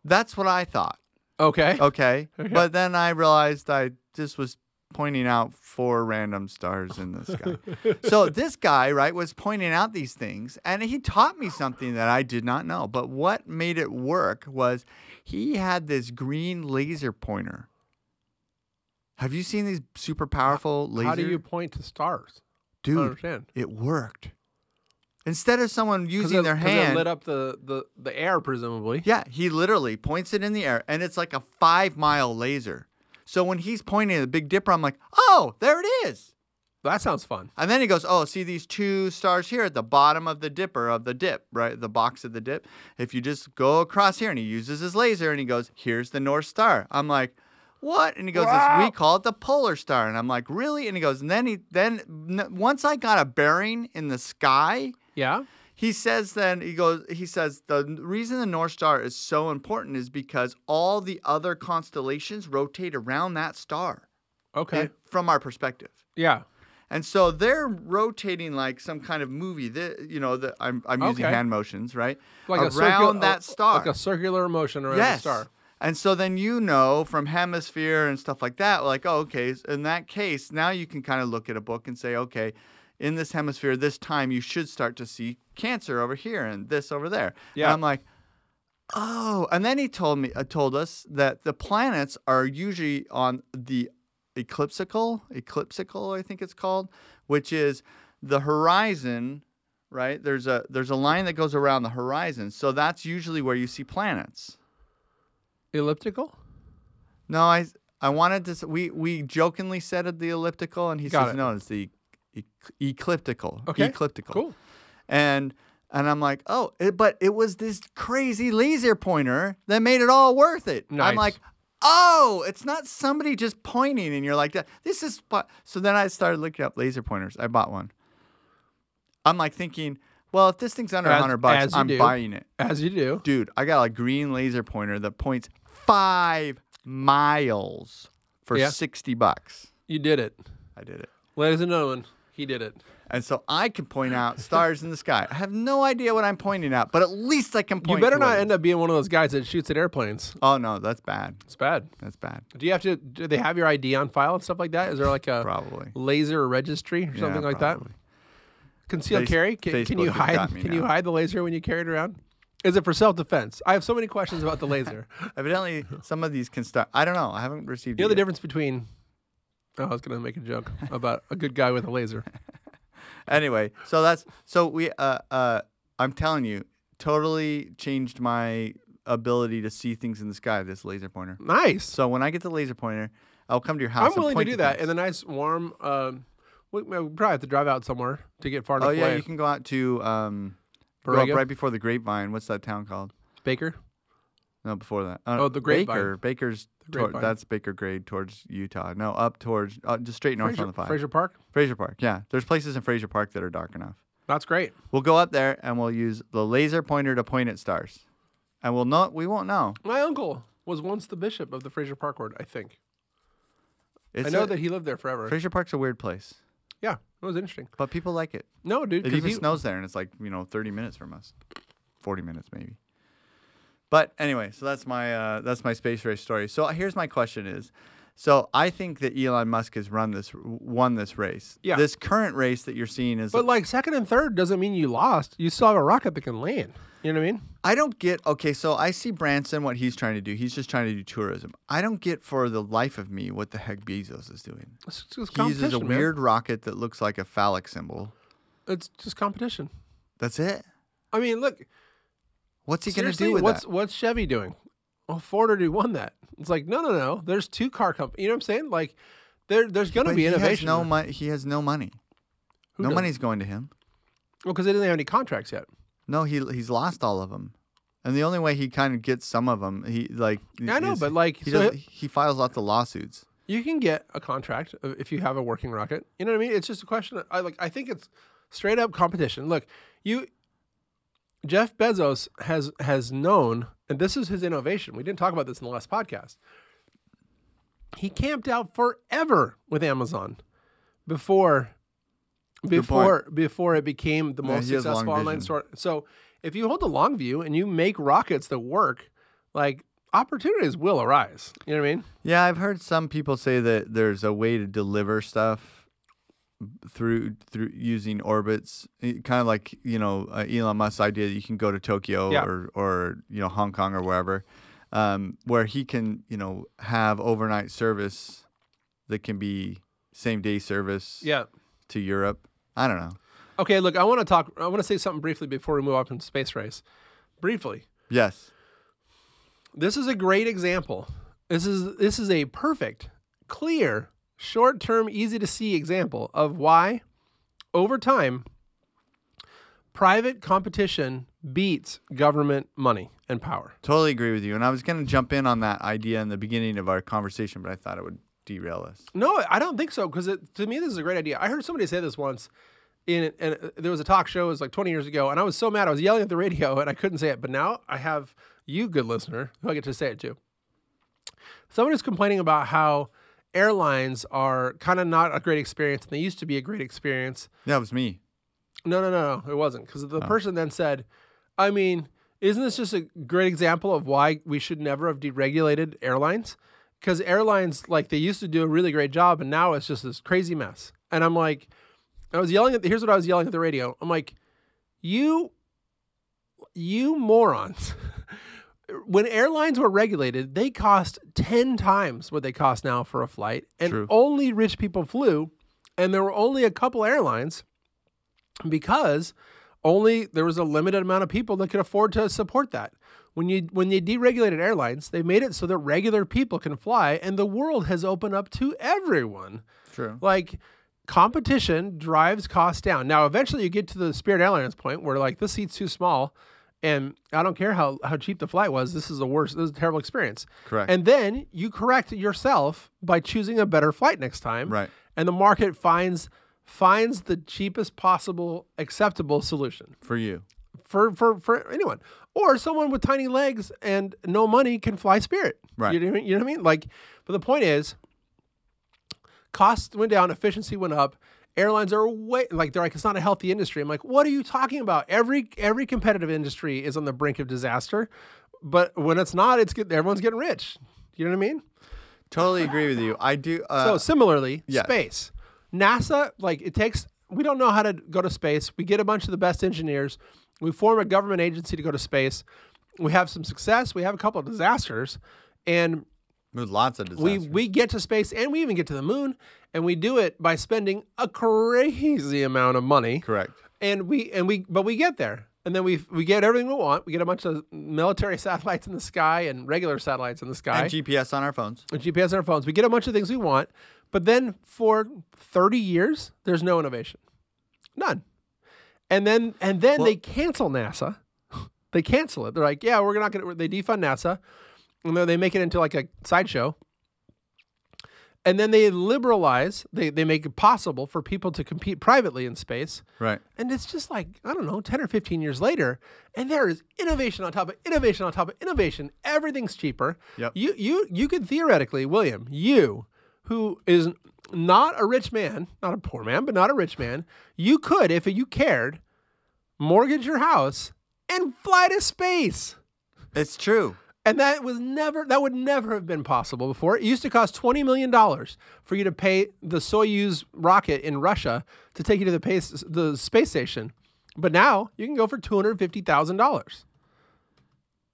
That's what I thought. Okay Okay. But then I realized I just was pointing out four random stars in the sky. so this guy, right, was pointing out these things and he taught me something that I did not know. But what made it work was he had this green laser pointer. Have you seen these super powerful lasers? how do you point to stars Dude, it worked. Instead of someone using it- their 'cause it hand, lit up the, the, the air presumably Yeah, he literally points it in the air, and it's like a five mile laser. So when he's pointing at the Big Dipper, I'm like, oh, there it is. that sounds fun And then he goes, oh, see these two stars here at the bottom of the dipper of the dip, right? The box of the dip. If you just go across here, and he uses his laser, and he goes, here's the North Star. I'm like, what? And he goes, Wow. this, we call it the polar star. And I'm like, really? And he goes, and then he then n- once I got a bearing in the sky, yeah he says then he goes he says the reason the North Star is so important is because all the other constellations rotate around that star. Okay. and- from our perspective. yeah. And so they're rotating like some kind of movie. That you know, that I'm I'm using hand motions, right? Like around a circul- oh, that star. Like a circular motion around yes. the star. And so then you know from hemisphere and stuff like that, like, oh, okay, in that case, now you can kind of look at a book and say, okay, in this hemisphere, this time you should start to see cancer over here and this over there. Yeah. And I'm like, oh. And then he told me, uh, told us that the planets are usually on the eclipsical, eclipsical, I think it's called, which is the horizon. Right there's a there's a line that goes around the horizon, so that's usually where you see planets. Elliptical? No, I I wanted to. We we jokingly said it the elliptical, and he Got says it. no, it's the e- ecliptical. Okay, ecliptical. Cool. And and I'm like, oh, it, but it was this crazy laser pointer that made it all worth it. I'm like, oh, it's not somebody just pointing, and you're like that. This is fu-" so. Then I started looking up laser pointers. I bought one. I'm like thinking, well, if this thing's under a As- hundred bucks, I'm do. buying it As you do. dude, I got a green laser pointer that points five miles for Yeah. 60 bucks. You did it. I did it. Ladies and gentlemen, he did it. And so I can point out stars in the sky. I have no idea what I'm pointing at, but at least I can point. You better not it end up being one of those guys that shoots at airplanes. Oh no, that's bad. It's bad. That's bad. Do you have to? Do they have your ID on file and stuff like that? Is there like a Probably. laser registry or Yeah, something like that? Concealed Face- carry? Can, can you Facebook has got hide? Can you hide the laser when you carry it around? Is it for self defense? I have so many questions about the laser. Evidently, some of these can start. I don't know. I haven't received. you know the yet. difference between? Oh, I was gonna make a joke about a good guy with a laser. Anyway, so that's so we. Uh, uh, I'm telling you, totally changed my ability to see things in the sky. This laser pointer. Nice. So when I get the laser pointer, I'll come to your house. I'm willing to do that in the nice warm. Um, we, we probably have to drive out somewhere to get far enough Oh yeah, away. you can go out to um, go up right before the Grapevine. What's that town called? Baker. No, before that. Uh, Oh, the Grapevine. Baker. Baker's. The toward- that's Baker Grade towards Utah. No, up towards uh, just straight north Frazier, on the five. Frazier Park. Frazier Park. Yeah, there's places in Frazier Park that are dark enough. That's great. We'll go up there and we'll use the laser pointer to point at stars, and we'll not. We won't know. My uncle was once the bishop of the Frazier Park ward. I think. It's I know a- that he lived there forever. Frazier Park's a weird place, yeah, it was interesting. but people like it. No, dude, It even he- snows there, and it's like you know 30 minutes from us, 40 minutes maybe. But anyway, so that's my uh, that's my space race story. So here's my question: Is so I think that Elon Musk has run this won this race. Yeah. This current race that you're seeing is. But like second and third doesn't mean you lost. You still have a rocket that can land. You know what I mean? I don't get. Okay, so I see Branson what he's trying to do. He's just trying to do tourism. I don't get for the life of me what the heck Bezos is doing. It's just He uses a man. weird rocket that looks like a phallic symbol. It's just competition. That's it. I mean, look. What's he going to do with what's that? what's Chevy doing? Well, Ford already won that. It's like no, no, no. There's two car companies. You know what I'm saying? Like there, there's going to be innovation. has no money. He has no money. Who no doesn't? money's going to him. Well, because they didn't have any contracts yet. No, he he's lost all of them, and the only way he kind of gets some of them, he like. Yeah, I know, is- but like, he so does, he files lots of lawsuits. you can get a contract if you have a working rocket. You know what I mean? It's just a question. Of, I like. I think it's straight up competition. Look, you. Jeff Bezos has has known, and this is his innovation. We didn't talk about this in the last podcast. He camped out forever with Amazon before before before it became the most long successful online vision. store. So if you hold the long view and you make rockets that work, like opportunities will arise. You know what I mean? Yeah, I've heard some people say that there's a way to deliver stuff through through using orbits, kind of like you know uh, Elon Musk's idea that you can go to Tokyo Yeah. or or you know Hong Kong or wherever, um, where he can you know have overnight service that can be same day service Yeah. to Europe. I don't know. Okay, look, I want to talk. I want to say something briefly before we move on from space race. Briefly, Yes. this is a great example. This is this is a perfect, clear, short-term, easy to see example of why, over time, private competition beats government money and power. Totally agree with you. And I was going to jump in on that idea in the beginning of our conversation, but I thought it would derail us. No, I don't think so because to me this is a great idea. I heard somebody say this once, in and there was a talk show. It was like 20 years ago, and I was so mad. I was yelling at the radio, and I couldn't say it. But now I have you, good listener, who I get to say it to. Someone is complaining about how airlines are kind of not a great experience, and they used to be a great experience. That was me. No, no, no, no, it wasn't. Because the oh. person then said, I mean, isn't this just a great example of why we should never have deregulated airlines? Because airlines, like, they used to do a really great job, and now it's just this crazy mess. And I'm like, I was yelling at, the, here's what I was yelling at the radio. I'm like, you, you morons. When airlines were regulated, they cost 10 times what they cost now for a flight, and True. only rich people flew. And there were only a couple airlines because only there was a limited amount of people that could afford to support that. When you when they deregulated airlines, they made it so that regular people can fly, and the world has opened up to everyone. True. Like competition drives costs down. Now, eventually, you get to the Spirit Airlines point where like this seat's too small, and I don't care how how cheap the flight was. This is the worst. This is a terrible experience. Correct. And then you correct yourself by choosing a better flight next time. Right. And the market finds finds the cheapest possible acceptable solution For you. for for for anyone or someone with tiny legs and no money can fly spirit Right. you know, what I mean? you know what i mean like but the point is costs went down efficiency went up airlines are way like they're like it's not a healthy industry i'm like what are you talking about every every competitive industry is on the brink of disaster but when it's not it's get, everyone's getting rich you know what i mean Totally agree with you. I do. Uh, so similarly, yeah. space. NASA, like it takes. We don't know how to go to space. We get a bunch of the best engineers. We form a government agency to go to space. We have some success. We have a couple of disasters, and lots of we disasters. we get to space and we even get to the moon. And we do it by spending a crazy amount of money. Correct. And we and we but we get there. And then we we get everything we want. We get a bunch of military satellites in the sky and regular satellites in the sky And GPS on our phones. with GPS on our phones. We get a bunch of things we want, but then for 30 years, there's no innovation. None. And then and then they cancel NASA. they cancel it. They're like, yeah, we're not gonna they defund NASA. And then they make it into like a sideshow. And then they liberalize, they, they make it possible for people to compete privately in space. Right. And it's just like, I don't know, 10 or 15 years later, and there is innovation on top of innovation on top of innovation. Everything's cheaper. Yep. You you you could theoretically, William, you who is not a rich man, not a poor man, but not a rich man, you could, if you cared, mortgage your house and fly to space. It's true. And that was never that would never have been possible before. It used to cost twenty million dollars for you to pay the Soyuz rocket in Russia to take you to the pace, the space station, but now you can go for two hundred fifty thousand dollars.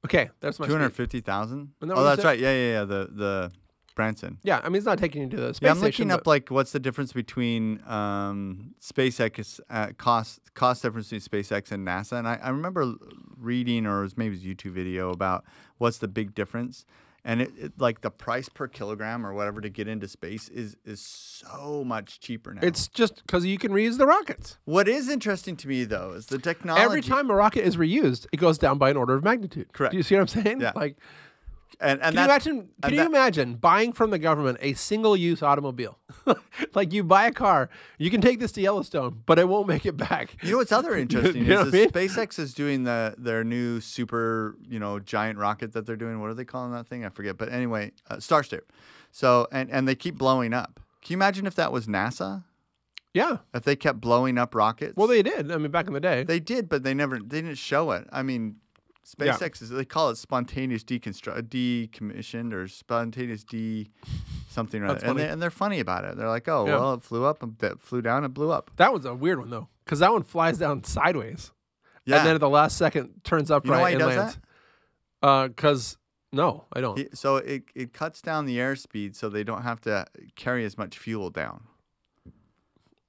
Okay, that's my Two hundred speech. fifty thousand. Isn't that Oh, that's said? right. Yeah, yeah, yeah. The the Branson. Yeah, I mean it's not taking you to the space Yeah, I'm station. looking up like what's the difference between um, SpaceX uh, cost cost difference between SpaceX and NASA, and I, I remember reading or it was maybe it was a YouTube video about what's the big difference, and it, it like the price per kilogram or whatever to get into space is is so much cheaper now. it's just because you can reuse the rockets. what is interesting to me though is the technology. Every time a rocket is reused, it goes down by an order of magnitude. Correct. Do you see what I'm saying? Yeah. Like, and, and Can you imagine? Can you that- imagine buying from the government a single-use automobile? like you buy a car, you can take this to Yellowstone, but it won't make it back. You know what's other interesting You know is I that SpaceX is doing the their new super you know giant rocket that they're doing. What are they calling that thing? I forget. But anyway, uh, Starship. So and and they keep blowing up. Can you imagine if that was NASA? Yeah. If they kept blowing up rockets? Well, they did. I mean, back in the day. they did, but they never they didn't show it. I mean, Yeah. SpaceX is they call it spontaneous deconstru- decommissioned or spontaneous de something or That's other. And, they, and they're funny about it. They're like, oh Yeah. well, it flew up, and it flew down, it blew up. that was a weird one though, because that one flies down sideways, Yeah. and then at the last second turns upright you he and does lands. that? Uh, because no, I don't. He- So it, it cuts down the airspeed so they don't have to carry as much fuel down.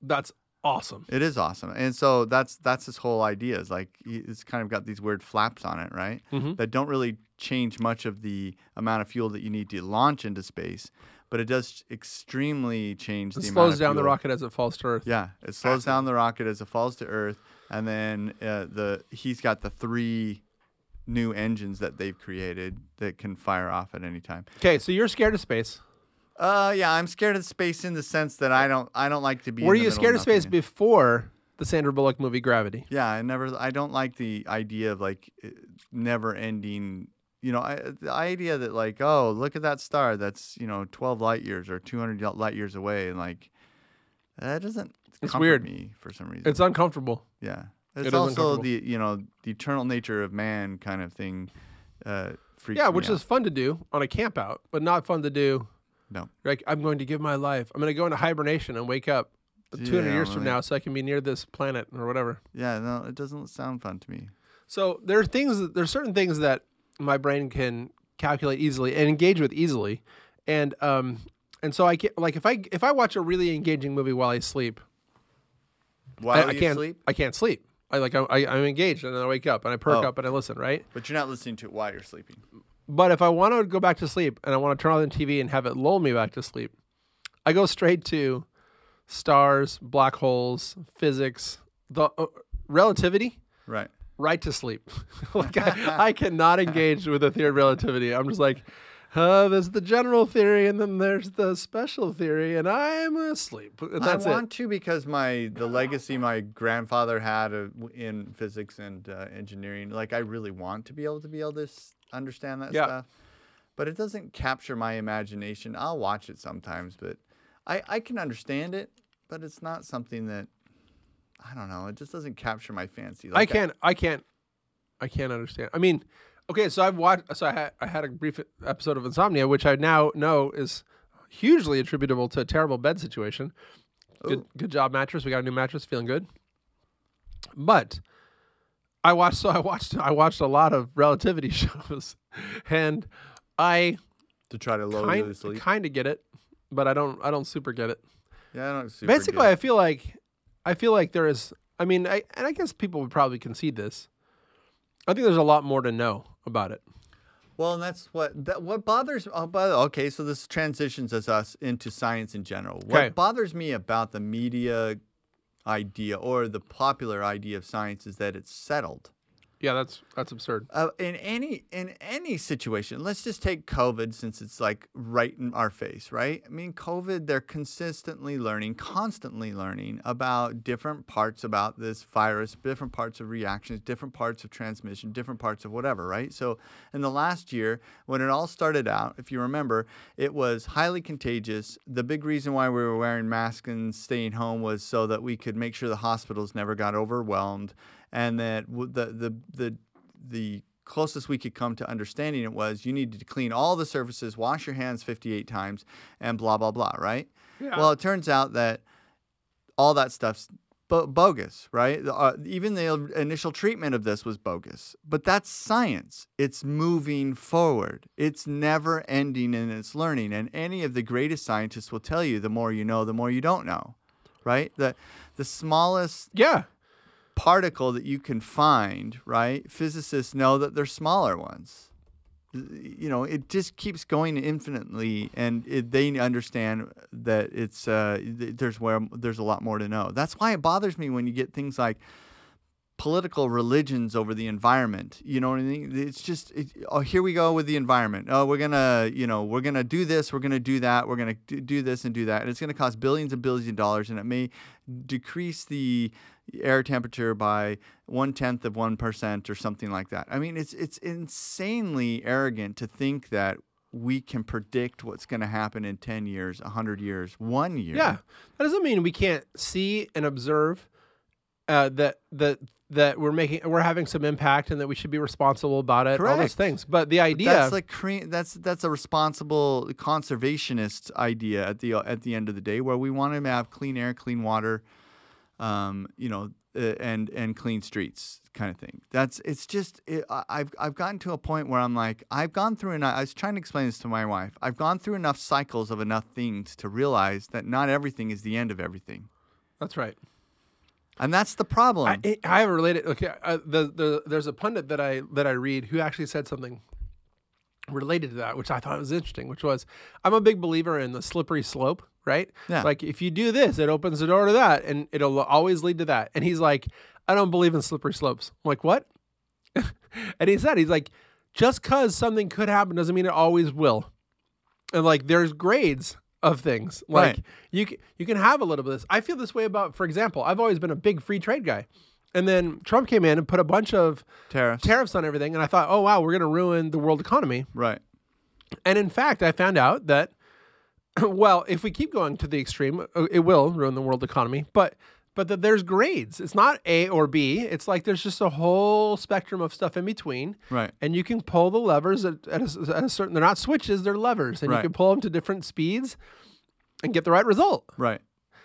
That's awesome. It is awesome. And so that's that's his whole idea is like it's kind of got these weird flaps on it, right? Mhm. That don't really change much of the amount of fuel that you need to launch into space, but it does extremely change It the amount slows down the rocket as it falls to Earth. Yeah, it slows down the rocket as it falls to Earth, and then uh, the he's got the three new engines that they've created that can fire off at any time. Okay, so you're scared of space. Uh, yeah, I'm scared of space in the sense that I don't, I don't like to be. Were you scared of space before the Sandra Bullock movie Gravity. Yeah, I never. I don't like the idea of like eh, never ending. You know, I, the idea that like, oh, look at that star that's you know 12 light years or 200 light years away, and like that doesn't. It's weird. me for some reason. It's uncomfortable. yeah, it's also the you know the eternal nature of man kind of thing. Uh, Yeah, which is fun to do on a camp out, but not fun to do. No. Like I'm going to give my life. I'm going to go into hibernation and wake up 200 Yeah, years from now, so I can be near this planet or whatever. Yeah, no, it doesn't sound fun to me. So there are things. that- There are certain things that my brain can calculate easily and engage with easily, and um, and so I can like if I if I watch a really engaging movie while I sleep, While I, I can't sleep, I can't sleep. I like I, I, I'm engaged and then I wake up and I perk Oh. up and I listen right. but you're not listening to it while you're sleeping. But if I want to go back to sleep and I want to turn on the TV and have it lull me back to sleep, I go straight to stars, black holes, physics, the uh, relativity, Right. right to sleep. like I, I cannot engage with the theory of relativity. I'm just like, uh, there's the general theory and then there's the special theory, and I'm asleep. And that's I it. want to because my the legacy my grandfather had in physics and uh, engineering. Like I really want to be able to be able to understand that Yeah. stuff, but it doesn't capture my imagination. I'll watch it sometimes, but I I can understand it, but it's not something that I don't know. It just doesn't capture my fancy. I can't. I can't. I can't understand. I mean, okay, so I've watched. So I had I had a brief episode of Insomnia, which I now know is hugely attributable to a terrible bed situation. Good, Ooh. good job, mattress. We got a new mattress, feeling good. But I watched. So I watched. I watched a lot of relativity shows, and I to try to lull you to kind sleep. kind of get it, but I don't. I don't super get it. Yeah, I don't. Super Basically, I feel like I feel like there is. I mean, I and I guess people would probably concede this. I think there's a lot more to know about it. Well, and that's what that what bothers. Oh, but okay, so this transitions us us into science in general. What Okay. bothers me about the media idea or the popular idea of science is that it's settled. Yeah, that's that's absurd. Uh, in any in any situation, let's just take COVID since it's like right in our face, right? I mean, COVID, they're consistently learning, constantly learning about different parts about this virus, different parts of reactions, different parts of transmission, different parts of whatever, right? So, in the last year, when it all started out, if you remember, it was highly contagious. The big reason why we were wearing masks and staying home was so that we could make sure the hospitals never got overwhelmed and that the the the the closest we could come to understanding it was you needed to clean all the surfaces, wash your hands 58 times, and blah blah blah. Right? Yeah. Well, it turns out that all that stuff's bo- bogus, right? The- Uh, even the initial treatment of this was bogus. But that's science. It's moving forward. It's never ending in its learning. And any of the greatest scientists will tell you the more you know, the more you don't know, right? The the smallest yeah, particle that you can find, right? Physicists know that they're smaller ones. You know, it just keeps going infinitely, and it, they understand that it's uh, there's where there's a lot more to know. That's why it bothers me when you get things like political religions over the environment. You know what I mean? It's just, it, oh, here we go with the environment. Oh, we're gonna, you know, we're gonna do this, we're gonna do that, we're gonna do, do this and do that, and it's gonna cost billions and billions of dollars, and it may decrease the air temperature by one tenth of one percent or something like that. I mean, it's it's insanely arrogant to think that we can predict what's going to happen in 10 years, 100 years, one year. yeah. That doesn't mean we can't see and observe uh, that that that we're making we're having some impact and that we should be responsible about it. All those things. But the But idea, That's like cre- that's that's a responsible conservationist idea at the at the end of the day, where we want to have clean air, clean water, um, you know, uh, and and clean streets, kind of thing. That's it's just it, I- I've I've gotten to a point where I'm like I've gone through and I was trying to explain this to my wife. I've gone through enough cycles of enough things to realize that not everything is the end of everything, that's right. and that's the problem. I, I have a related. Okay, uh, the, the there's a pundit that I that I read who actually said something related to that, which I thought was interesting. Which was, I'm a big believer in the slippery slope. Right? Yeah. Like if you do this, it opens the door to that, and it'll always lead to that. And he's like, I don't believe in slippery slopes. I'm like, what? and he said, he's like, just because something could happen doesn't mean it always will. And like, there's grades of things. Like Right. you can, you can have a little bit of this. I feel this way about, for example, I've always been a big free trade guy. And then Trump came in and put a bunch of Tariffs. tariffs on everything. And I thought, oh, wow, we're going to ruin the world economy. right. And in fact, I found out that, well, if we keep going to the extreme, uh, it will ruin the world economy. But but that there's grades. It's not A or B. It's like there's just a whole spectrum of stuff in between. Right. And you can pull the levers at, at, a, at a certain. They're not switches. They're levers, and Right. you can pull them to different speeds, and get the right result. Right.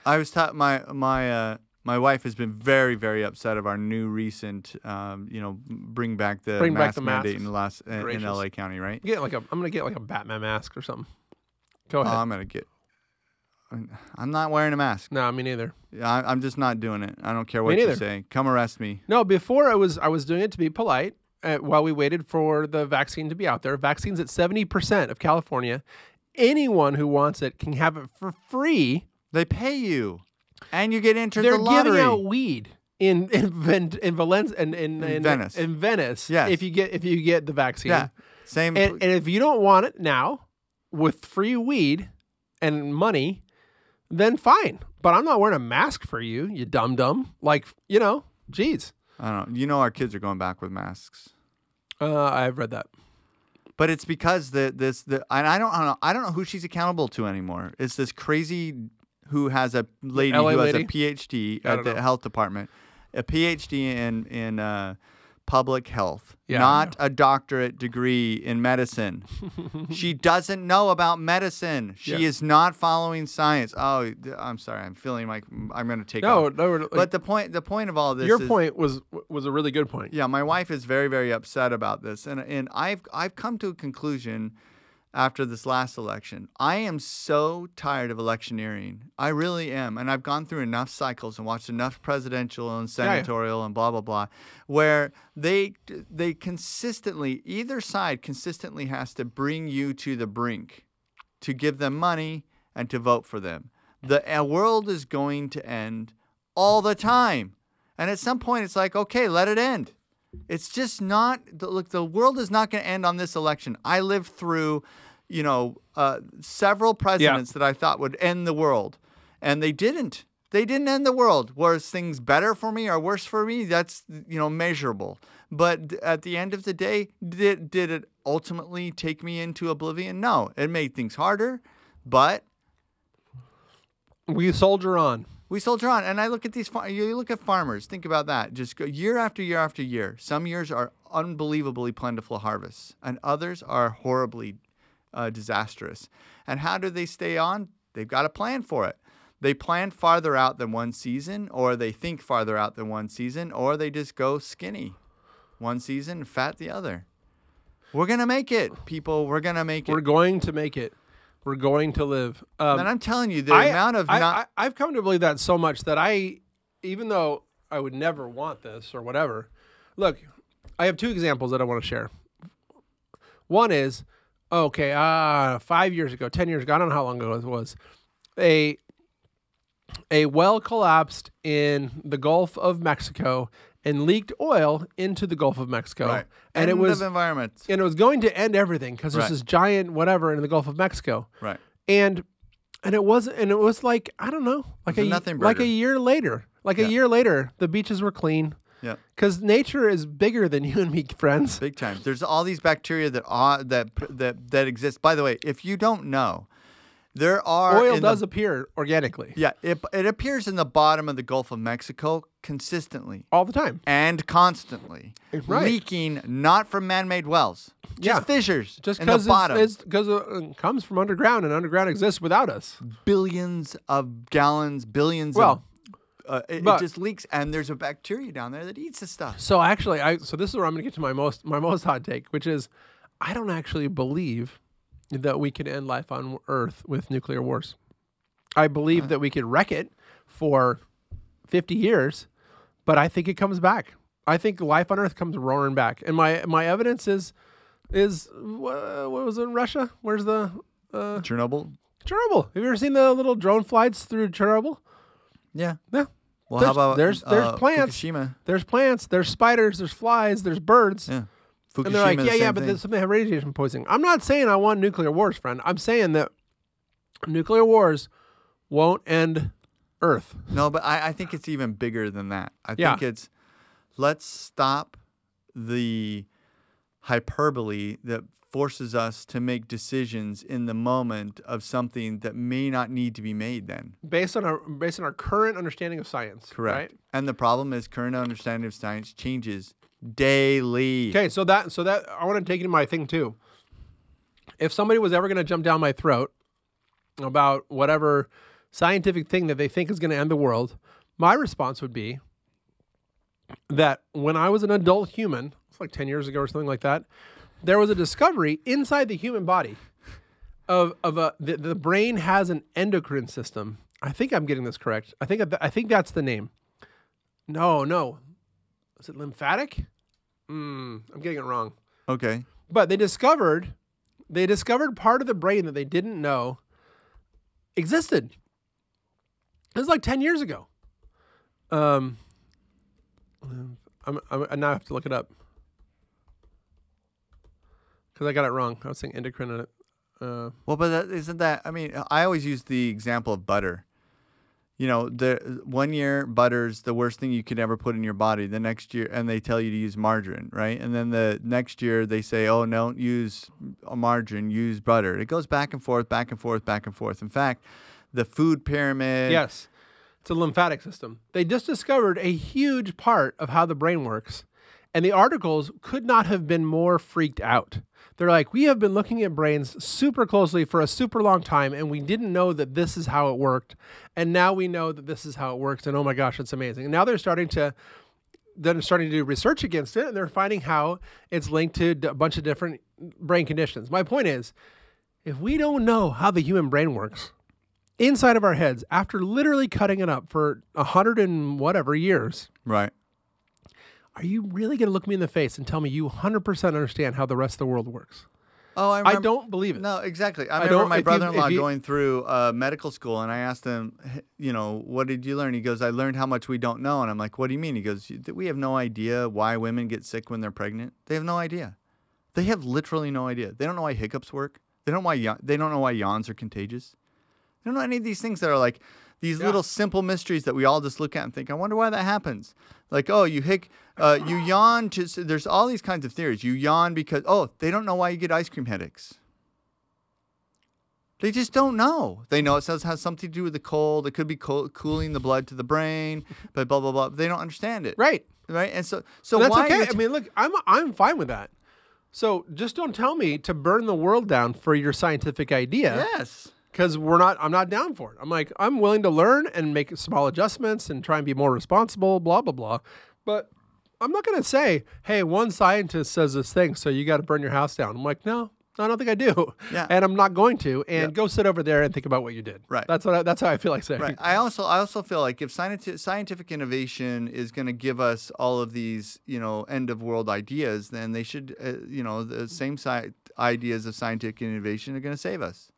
I was taught my my uh, my wife has been very very upset of our new recent um, you know bring back the Bring back mask the mandate masks. in Las in, in LA County, right? Get like a. I'm gonna get like a Batman mask or something. Go ahead. Oh, I'm gonna get. I'm not wearing a mask. no, me neither. I, I'm just not doing it. I don't care what you say. Come arrest me. No, before I was I was doing it to be polite uh, while we waited for the vaccine to be out there. Vaccines at seventy percent of California. Anyone who wants it can have it for free. They pay you, and you get entered They're the lottery. giving out weed in in Ven- in Valencia in, in, In in Venice. In Venice, Yes. If you get if you get the vaccine, yeah, same. and, and if you don't want it now, with free weed and money, then fine. But I'm not wearing a mask for you, you dumb dumb. Like you know, geez. I don't know. You know, our kids are going back with masks. Uh, I've read that. But it's because the this the and I don't, I don't know I don't know who she's accountable to anymore. It's this crazy who has a lady LA who lady? has a PhD at the know. health department, a PhD in in uh, public health, Yeah, not a doctorate degree in medicine. she doesn't know about medicine. She Yeah. is not following science. Oh, I'm sorry. I'm feeling like I'm going to take No, off. no. like, But the point the point of all this your is, point was was a really good point. yeah, my wife is very, very upset about this, and and I've I've come to a conclusion after this last election. I am so tired of electioneering. I really am, and I've gone through enough cycles and watched enough presidential and Yeah, yeah. senatorial and blah blah blah, where they they consistently either side consistently has to bring you to the brink to give them money and to vote for them. The uh, world is going to end all the time. And at some point, it's like, okay, let it end. It's just not, look, the world is not going to end on this election. I lived through, you know, uh, several presidents that I thought would end the world, and they didn't. They didn't end the world. Was things better for me or worse for me? That's, you know, measurable. But at the end of the day, did, did it ultimately take me into oblivion? No. It made things harder, but We soldier on. we soldier on. And I look at these, far- you look at farmers, think about that. Just go year after year after year. Some years are unbelievably plentiful harvests, and others are horribly uh, disastrous. And how do they stay on? They've got a plan for it. They plan farther out than one season, or they think farther out than one season, or they just go skinny one season, fat the other. We're going to make it, people. We're going to make it. We're going to make it. We're going to live. Um, and I'm telling you, the I, amount of I, not. I, have come to believe that so much that I, even though I would never want this or whatever, look, I have two examples that I want to share. One is, okay, uh, five years ago, ten years ago, I don't know how long ago it was, a a well collapsed in the Gulf of Mexico and leaked oil into the Gulf of Mexico, right. and it was environment. and it was going to end everything because there's Right. this giant whatever in the Gulf of Mexico Right. and and it wasn't and it was like i don't know like a a, nothing like a year later like Yeah. a year later the beaches were clean Yeah. because nature is bigger than you and me friends Big time. There's all these bacteria that are that that that exist. By the way, if you don't know, there are oil does The, appear organically yeah, it, it appears in the bottom of the Gulf of Mexico consistently all the time and constantly, Right. leaking not from man-made wells, just Yeah. fissures just the because bottom. it's because uh, it comes from underground and underground exists without us billions of gallons, billions Well, of. Uh, it, it just leaks, and there's a bacteria down there that eats the stuff. so actually i so this is where i'm going to get to my most my most hot take which is i don't actually believe that we can end life on earth with nuclear wars. I believe that we could wreck it for 50 years but i think it comes back. I think life on earth comes roaring back. And my my evidence is is wha- what was it in russia? Where's the uh Chernobyl. chernobyl. Have you ever seen the little drone flights through chernobyl? Yeah. yeah Well, There's- how about there's- there's uh, plants. Fukushima. there's plants there's spiders there's flies there's birds Yeah. Fukushima. And they're like, yeah, same yeah, but there's something have radiation poisoning. I'm not saying I want nuclear wars, friend. I'm saying that Nuclear wars won't end Earth. No, but I, I think it's even bigger than that. I Yeah. think it's let's stop the hyperbole that forces us to make decisions in the moment of something that may not need to be made then. Based on our based on our current understanding of science. Correct. Right? And the problem is current understanding of science changes daily. Okay, so that so that I want to take it in my thing too. If somebody was ever going to jump down my throat about whatever scientific thing that they think is going to end the world, my response would be that when I was an adult human, like 10 years ago or something like that, there was a discovery inside the human body of of a the, the brain has an endocrine system. I think I'm getting this correct. I think I think that's the name. No, no. Is it lymphatic? Mm, I'm getting it wrong. Okay. But they discovered they discovered part of the brain that they didn't know existed. It was like 10 years ago. Um I'm, I'm, I now have to look it up. Cuz I got it wrong. I was saying endocrine uh, Well, but that, isn't that? I mean, I always use the example of butter. You know, the one year butter's the worst thing you could ever put in your body. The next year, and they tell you to use margarine, right? And then the next year they say, "Oh, no, don't use a margarine, use butter." It goes back and forth, back and forth, back and forth. In fact, the food pyramid. Yes. It's a lymphatic system. They just discovered a huge part of how the brain works. And the articles could not have been more freaked out. They're like, we have been looking at brains super closely for a super long time, and we didn't know that this is how it worked. And now we know that this is how it works. And oh my gosh, it's amazing. And now they're starting to then starting to do research against it, and they're finding how it's linked to a bunch of different brain conditions. My point is, if we don't know how the human brain works, inside of our heads after literally cutting it up for a hundred and whatever years. Right. Are you really going to look me in the face and tell me you 100% understand how the rest of the world works? Oh, I, I don't believe it. No, exactly. I I remember my brother-in-law if you- going through uh, medical school, and I asked him, you know, what did you learn? He goes, I learned how much we don't know, and I'm like, what do you mean? He goes, we have no idea why women get sick when they're pregnant. They have no idea. They have literally no idea. They don't know why hiccups work. They don't why they don't know why yawns are contagious. They don't know any of these things that are like these Yeah. little simple mysteries that we all just look at and think, I wonder why that happens. Like, oh, you hic, uh, you yawn. To, there's all these kinds of theories. You yawn because oh, they don't know why you get ice cream headaches. They just don't know. They know it says has something to do with the cold. It could be co- cooling the blood to the brain, but blah blah blah. They don't understand it, Right. right? And so, so That's why? okay. would I mean, look, I'm I'm fine with that. So just don't tell me to burn the world down for your scientific idea. yes, because we're not i'm not down for it i'm like i'm willing to learn and make small adjustments and try and be more responsible blah blah blah but i'm not going to say hey one scientist says this thing so you got to burn your house down i'm like no I don't think I do, Yeah. and I'm not going to. And Yeah. go sit over there and think about what you did. Right. That's what. I, that's how I feel like saying. Right. I also I also feel like if scientific scientific innovation is going to give us all of these you know end of world ideas, then they should uh, you know the same sci- ideas of scientific innovation are going to save us.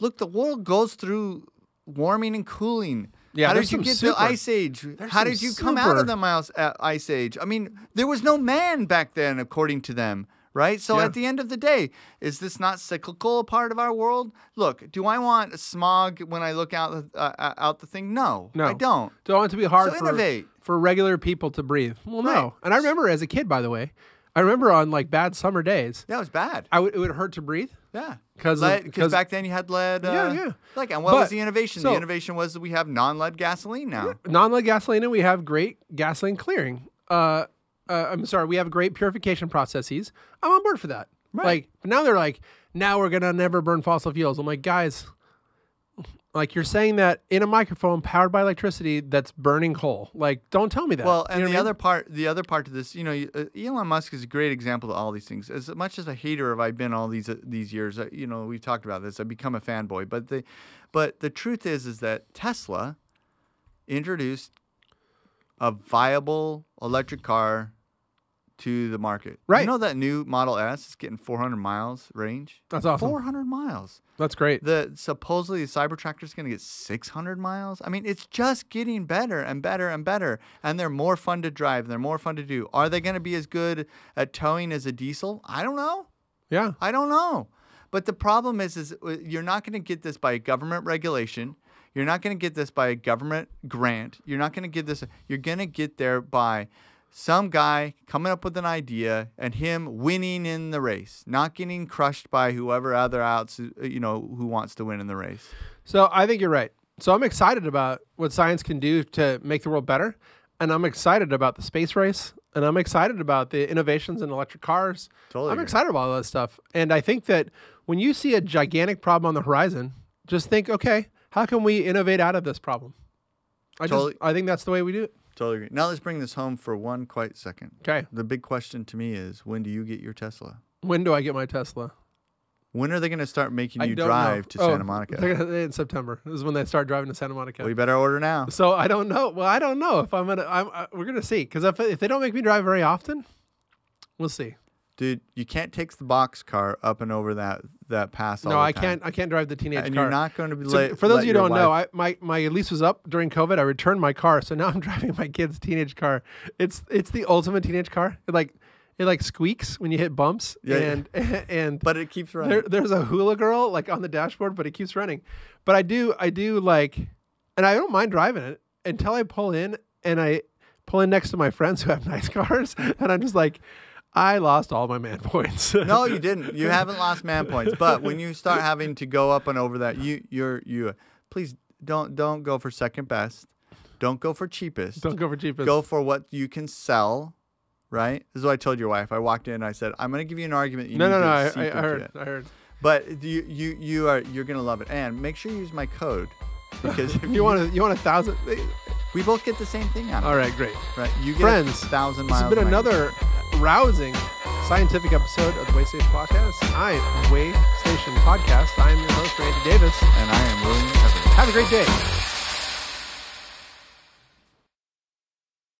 Look, the world goes through warming and cooling. Yeah, How did you get super- the ice age? How did you come out of the mouse, uh, ice age? I mean, there was no man back then, according to them, right? So Yeah. at the end of the day, is this not cyclical a part of our world? Look, do I want smog when I look out the- uh, uh, out the thing? No, No. I don't. Do I want it to be hard So for, innovate. for regular people to breathe? Well, no. Right. And I remember as a kid, by the way, I remember on like bad summer days, Yeah, it was bad. I would it would hurt to breathe. Yeah, because because 'cause- back then you had lead. Uh, Yeah, yeah. Like, and what was the innovation? so- the innovation was that we have non-lead gasoline now. non-lead gasoline and we have great gasoline clearing. Uh, uh, I'm sorry, we have great purification processes. I'm on board for that. Right. Like, but now they're like, now we're gonna never burn fossil fuels. I'm like, guys, like you're saying that in a microphone powered by electricity that's burning coal. Like, don't tell me that. Well, You and know the I mean? other part, the other part to this, you know, uh, Elon Musk is a great example of all these things. As much as a hater have I been all these uh, these years, uh, you know, we've talked about this. I've become a fanboy, but the, but the truth is, is that Tesla introduced a viable electric car to the market. Right. You know that new Model S is getting 400 miles range. That's awesome. 400 miles. That's great. The supposedly the Cybertruck is going to get 600 miles. I mean, it's just getting better and better and better, and they're more fun to drive. And they're more fun to do. Are they going to be as good at towing as a diesel? I don't know. Yeah. I don't know. But the problem is, is uh, you're not going to get this by government regulation. You're not going to get this by a government grant. You're not going to get this. You're going to get there by some guy coming up with an idea and him winning in the race, not getting crushed by whoever other outs, you know, who wants to win in the race. So I think you're right. So I'm excited about what science can do to make the world better, and I'm excited about the space race, and I'm excited about the innovations in electric cars. Totally I'm excited about all that stuff, and I think that when you see a gigantic problem on the horizon, just think, okay, how can we innovate out of this problem? I Totally. just I think that's the way we do it. Totally agree. Now let's bring this home for one quiet second. Okay, The big question to me is, when do you get your Tesla? when do I get my Tesla? When are they going to start making I you don't drive know. to Oh, Santa Monica? they're gonna- in September This is when they start driving to Santa Monica. Well, you better order now. So I don't know. Well, I don't know if I'm gonna. I'm, uh, we're gonna see because if if they don't make me drive very often, we'll see. Dude, you can't take the box car up and over that that pass. all no, the I time. can't. I can't drive the teenage And car. you're not going to be So late. for those of you who don't know, I, my my lease was up during COVID. I returned my car, so now I'm driving my kid's teenage car. It's it's the ultimate teenage car. It like it like squeaks when you hit bumps, Yeah, yeah. and and but it keeps running. there, there's a hula girl like on the dashboard, but it keeps running. But I do, I do like, and I don't mind driving it until I pull in and I pull in next to my friends who have nice cars, and I'm just like, I lost all my man points. no, you didn't. You haven't lost man points. But when you start having to go up and over that, you you're you please don't don't go for second best. Don't go for cheapest. don't go for cheapest. go for what you can sell. Right? This is what I told your wife. I walked in and I said, I'm gonna give you an argument. You no, need no, to no. I, I, I heard. it." I heard. But you you you are you're gonna love it. And make sure you use my code. Because if You want a, you want a thousand? we both get the same thing out of All it. right, great. Right. You get Friends, a thousand This miles. has been another rousing scientific episode of the Way Station Podcast. I am Way Station Podcast. I am your host, Randy Davis. and I am William Evans. Have a great day.